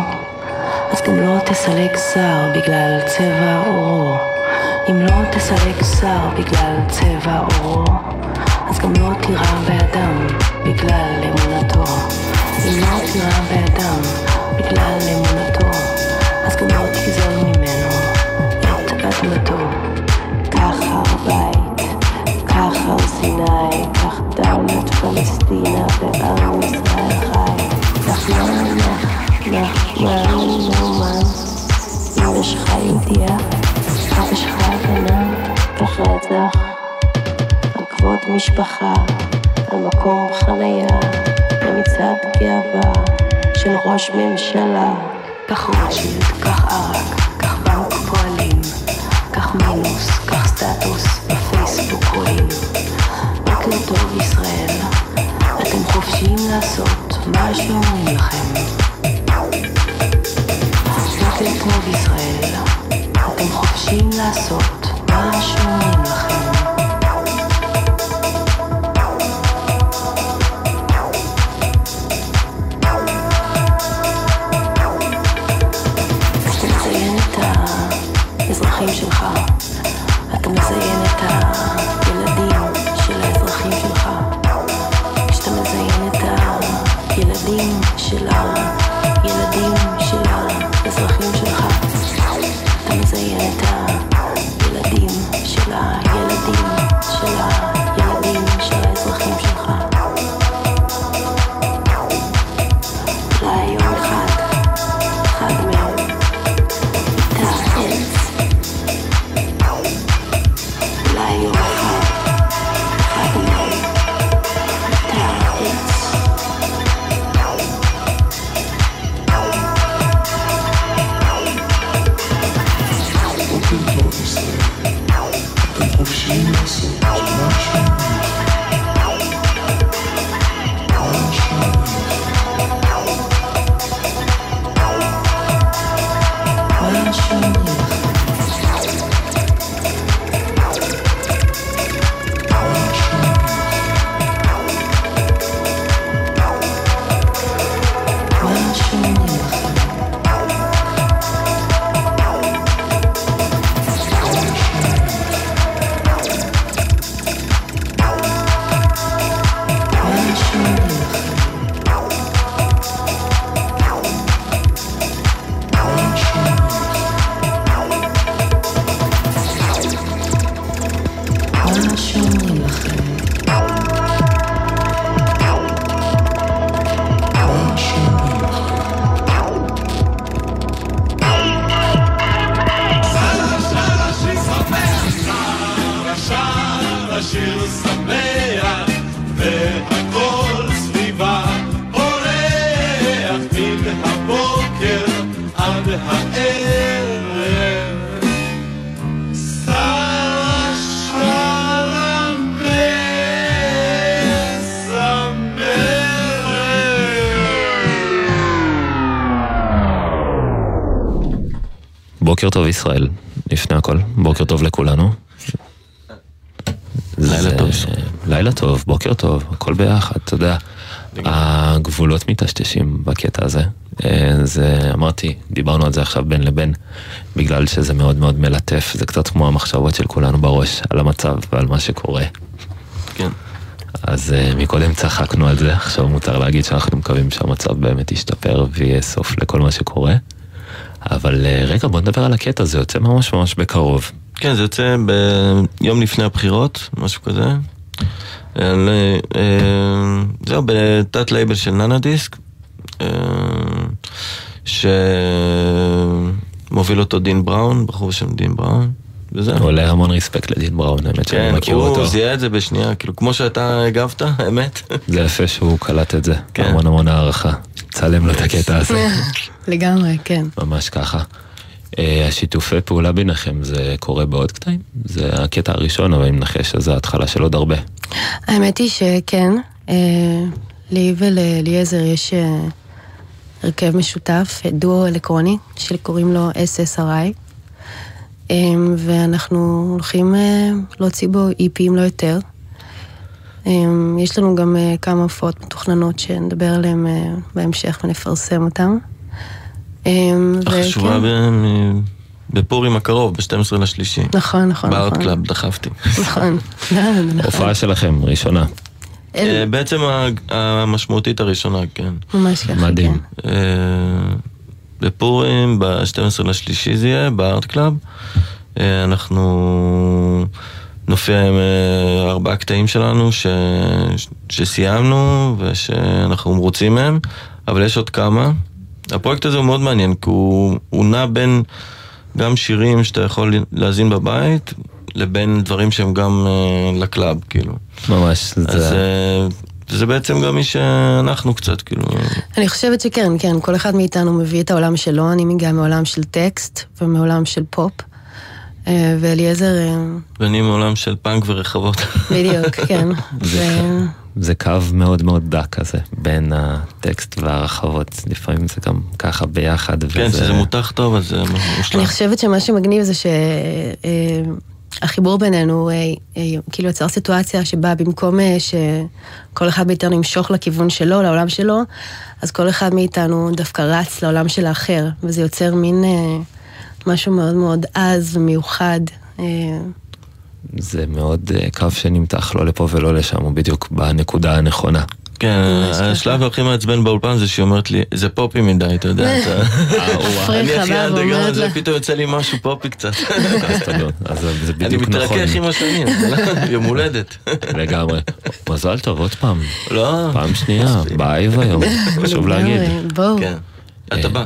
אז גם לא תסלק שר בגלל צבע עורו. אם לא תסלק שר בגלל צבע עורו, אז גם לא תירא באדם בגלל אמונתו. אם לא תירא באדם בגלל אמונתו, אז גם לא תגזול ממנו את אדמתו. הר סיני, קח דם את פלסטינה ועם ישראל חי. מלך, נחמן נאמן, אם יש לך ידיעה, אף יש לך הגנה, קח רצח. על כבוד משפחה, על מקום חניה, במצעד גאווה של ראש ממשלה. קח רוטשילד, קח ערק, קח בנק פועלים, קח מינוס, קח סטטוס, בפייסבוק רואים. ישראל, אתם חופשיים לעשות מה שאומרים לכם. בוקר טוב ישראל, אתם חופשיים לעשות מה שאומרים לכם. בוקר טוב ישראל, לפני הכל, בוקר טוב לכולנו. לילה טוב. לילה טוב, בוקר טוב, הכל ביחד, אתה יודע. הגבולות מטשטשים בקטע הזה. אה, זה, אמרתי, דיברנו על זה עכשיו בין לבין, בגלל שזה מאוד מאוד מלטף, זה קצת כמו המחשבות של כולנו בראש, על המצב ועל מה שקורה. כן. אז uh, מקודם צחקנו על זה, עכשיו מותר להגיד שאנחנו מקווים שהמצב באמת ישתפר ויהיה סוף לכל מה שקורה. אבל uh, רגע, בוא נדבר על הקטע, זה יוצא ממש ממש בקרוב. כן, זה יוצא ביום לפני הבחירות, משהו כזה. אה, אה, זהו, בתת לייבל של נאנה דיסק, אה, שמוביל אותו דין בראון, בחור בשם דין בראון, וזהו. עולה המון רספקט לדין בראון, האמת שאני כן, מכיר אותו. הוא זיהה את זה בשנייה, כאילו, כמו שאתה הגבת, האמת. זה יפה שהוא קלט את זה, כן. המון המון הערכה. צלם לו את הקטע הזה, לגמרי, כן. ממש ככה. אה, השיתופי פעולה ביניכם זה קורה בעוד קטעים? זה הקטע הראשון, אבל אם נחש שזה ההתחלה של עוד הרבה. האמת היא שכן, אה, לי ולאליעזר יש אה, הרכב משותף, דואו אלקטרוני, שקוראים לו SSRI, ואנחנו הולכים להוציא בו איפים לא יותר. יש לנו גם כמה הופעות מתוכננות שנדבר עליהן בהמשך ונפרסם אותן. אה, החשובה בפורים הקרוב, ב-12 לשלישי. נכון, נכון, בארט נכון. קלאב, דחפתי. נכון, נכון. הופעה שלכם, ראשונה. אה, אל- בעצם המשמעותית הראשונה, כן. ממש ככה, מדהים. כן. אה, בפורים, ב-12 לשלישי זה יהיה, בארט קלאב. אה, אנחנו נופיע עם אה, ארבעה קטעים שלנו ש... שסיימנו ושאנחנו מרוצים מהם, אבל יש עוד כמה. הפרויקט הזה הוא מאוד מעניין, כי הוא, הוא נע בין גם שירים שאתה יכול להאזין בבית, לבין דברים שהם גם אה, לקלאב, כאילו. ממש, אז זה... אה, זה בעצם גם מי שאנחנו קצת, כאילו. אני חושבת שכן, כן, כל אחד מאיתנו מביא את העולם שלו, אני מגיעה מעולם של טקסט ומעולם של פופ, ואליעזר, אה, ואני מעולם של פאנק ורחבות. בדיוק, כן. ו- זה קו מאוד מאוד דק כזה, בין הטקסט והרחבות, לפעמים זה גם ככה ביחד. כן, וזה- שזה מותח טוב, אז זה מושלם. אני חושבת שמה שמגניב זה שהחיבור בינינו אה, אה, כאילו יצר סיטואציה שבה במקום אה, שכל אחד מאיתנו ימשוך לכיוון שלו, לעולם שלו, אז כל אחד מאיתנו דווקא רץ לעולם של האחר, וזה יוצר מין אה, משהו מאוד מאוד עז ומיוחד. אה, זה מאוד אה, קו שנמתח לא לפה ולא לשם, הוא בדיוק בנקודה הנכונה. כן. השלב הכי מעצבן באולפן זה שהיא אומרת לי, זה פופי מדי, אתה יודע, אתה... פריחה אני הכי באה אנדרגראונד, ואומרת זה לה, פתאום יוצא לי משהו פופי קצת. אז אתה לא- אז זה- אני בדיוק נכון. מתרכך עם השנים, יום הולדת. לגמרי. מזל טוב, עוד פעם. לא, פעם שנייה, בלייב היום, חשוב להגיד. בואו, כן. אתה בא.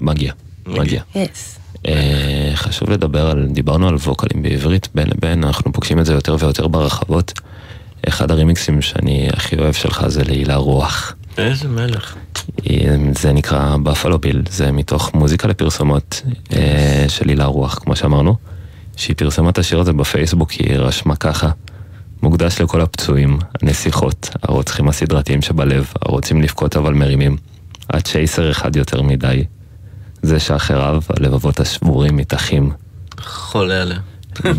מגיע, מגיע. יס. אה, חשוב לדבר על, דיברנו על ווקלים בעברית בין לבין, אנחנו פוגשים את זה יותר ויותר ברחבות. אחד הרימיקסים שאני הכי אוהב שלך זה להילה רוח. איזה מלך. אה, זה נקרא בפלו ביל, זה מתוך מוזיקה לפרסומות אה, של הילה רוח, כמו שאמרנו. שהיא פרסמה את השיר הזה בפייסבוק, היא רשמה ככה: מוקדש לכל הפצועים, הנסיכות, הרוצחים הסדרתיים שבלב, הרוצים לבכות אבל מרימים. צ'ייסר אחד יותר מדי. זה שאחריו הלבבות השבורים מתאחים. חולה עליה.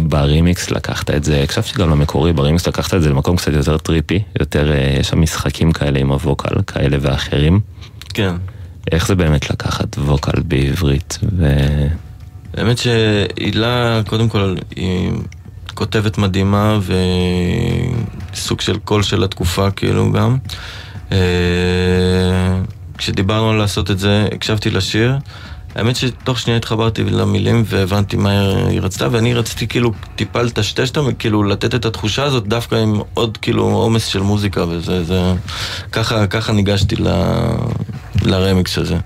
ברימיקס לקחת את זה, הקשבתי גם למקורי, ברימיקס לקחת את זה למקום קצת יותר trippy, יותר, אה, יש שם משחקים כאלה עם ה vocal, כאלה ואחרים. כן. איך זה באמת לקחת vocal בעברית, ו... האמת שהילה, קודם כל, היא כותבת מדהימה וסוג של קול של התקופה כאילו גם. אה, כשדיברנו על לעשות את זה, הקשבתי לשיר. האמת שתוך שנייה התחברתי למילים והבנתי מה היא רצתה, ואני רציתי כאילו טיפה לטשטש אותם, כאילו לתת את התחושה הזאת דווקא עם עוד כאילו עומס של מוזיקה וזה, זה... ככה, ככה ניגשתי ל... לרמיקס הזה.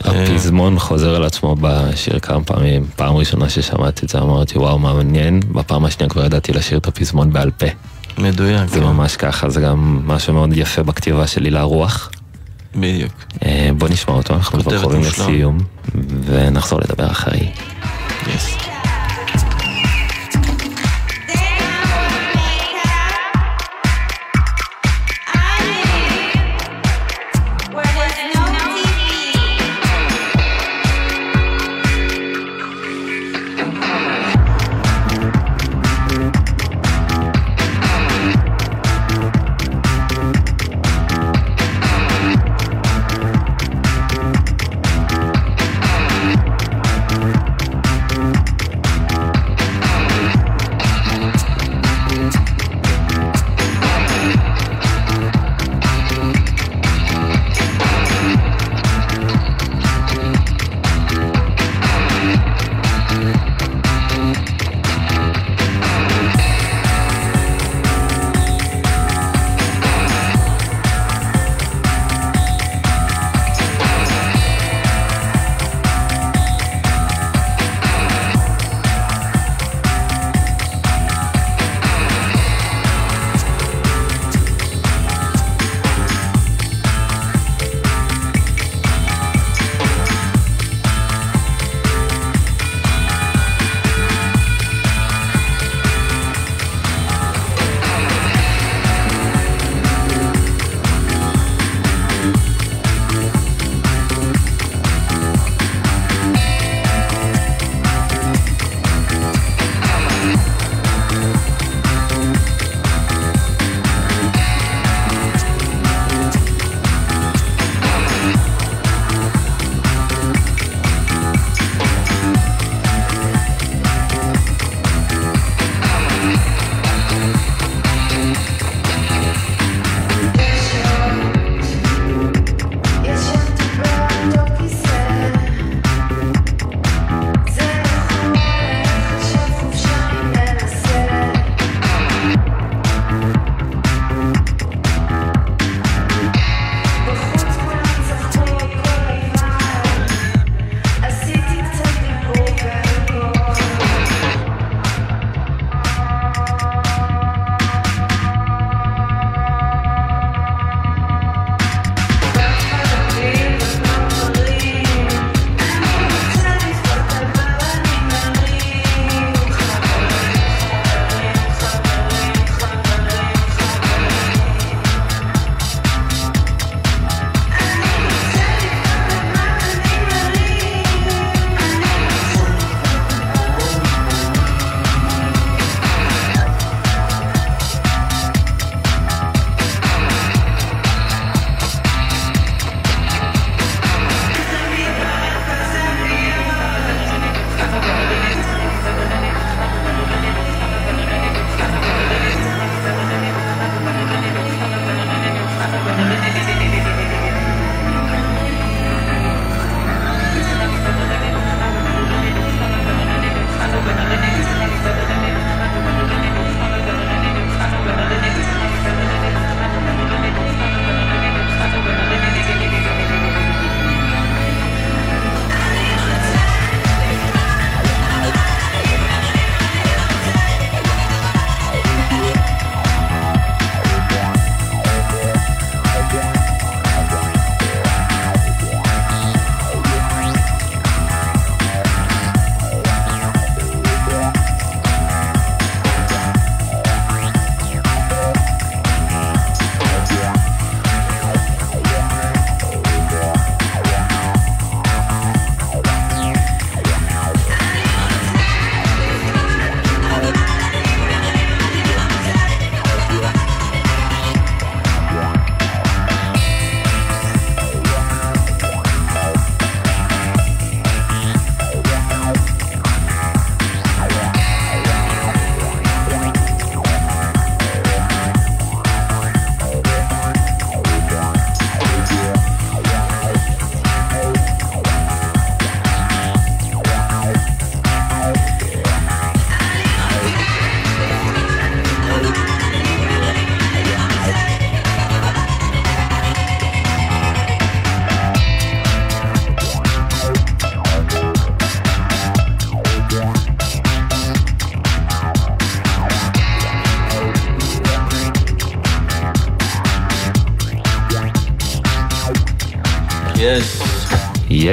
הפזמון חוזר על עצמו בשיר כמה פעמים, פעם ראשונה ששמעתי את זה אמרתי וואו מה מעניין, בפעם השנייה כבר ידעתי לשיר את הפזמון בעל פה. מדויק. זה כן. ממש ככה, זה גם משהו מאוד יפה בכתיבה של הילה רוח. בדיוק. אה, בוא נשמע אותו, אנחנו כבר קרובים מושלם. לסיום, ונחזור לדבר אחרי. Yes.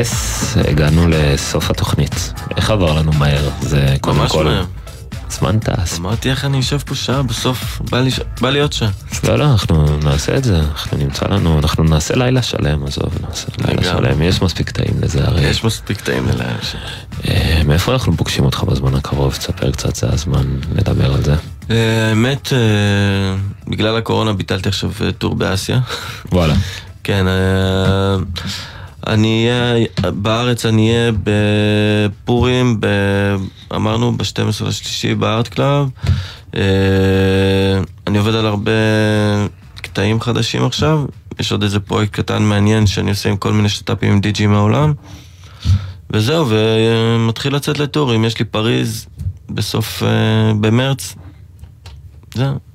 יס, הגענו לסוף התוכנית. איך עבר לנו מהר? זה קודם ממש כל... מהר. זמן טס. אמרתי איך אני יושב פה שעה, בסוף בא לי בא להיות שם. לא, לא, אנחנו נעשה את זה, אנחנו נמצא לנו, אנחנו נעשה לילה שלם, עזוב, נעשה לילה. שלם, יש מספיק טעים לזה הרי. יש מספיק טעים אליי. אה, מאיפה אנחנו פוגשים אותך בזמן הקרוב? תספר קצת, זה הזמן לדבר על זה. אה, האמת, אה, בגלל הקורונה ביטלתי עכשיו אה, טור באסיה. וואלה. כן, אני אהיה, בארץ אני אהיה בפורים, ב, אמרנו ב-12 לשלישי ב Art Club. אה, אני עובד על הרבה קטעים חדשים עכשיו. יש עוד איזה פרויקט קטן מעניין שאני עושה עם כל מיני שת"פים עם די.ג'י מהעולם. וזהו, ומתחיל לצאת לטורים. יש לי פריז בסוף, אה, במרץ. זהו.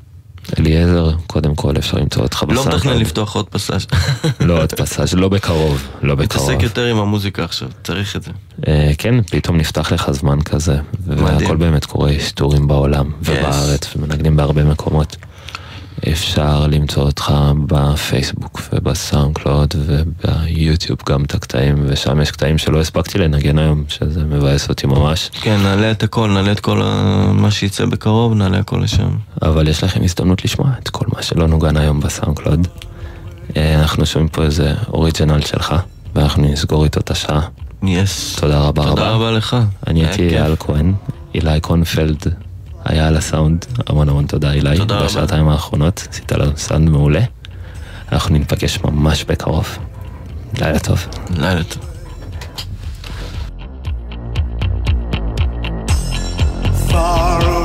אליעזר, קודם כל אפשר למצוא אותך לא בסאונד. מתכנן לפתוח עוד פסאז'. לא עוד פסאז', לא בקרוב, לא בקרוב. מתעסק יותר עם המוזיקה עכשיו, צריך את זה. אה, כן, פתאום נפתח לך זמן כזה, והכל. באמת קורה, יש טורים בעולם ובארץ, ומנגנים בהרבה מקומות. אפשר למצוא אותך בפייסבוק ובסאונד קלוד וביוטיוב גם את הקטעים, ושם יש קטעים שלא הספקתי לנגן היום, שזה מבאס אותי ממש. כן, נעלה את הכל, נעלה את כל ה- מה שיצא בקרוב, נעלה הכל לשם. אבל יש לכם הזדמנות לשמוע את כל מה שלא נוגן היום בסאונד קלוד. אה, אנחנו שומעים פה איזה original שלך, ואנחנו נסגור איתו את השעה. yes. תודה רבה רבה. תודה רבה לך. אני הייתי. אייל כהן, אילי קונפלד היה על הסאונד, המון המון תודה אילי, תודה רבה. בשעתיים האחרונות, עשית לנו סאונד מעולה. אנחנו ניפגש ממש בקרוב. לילה טוב. לילה טוב. Far away, far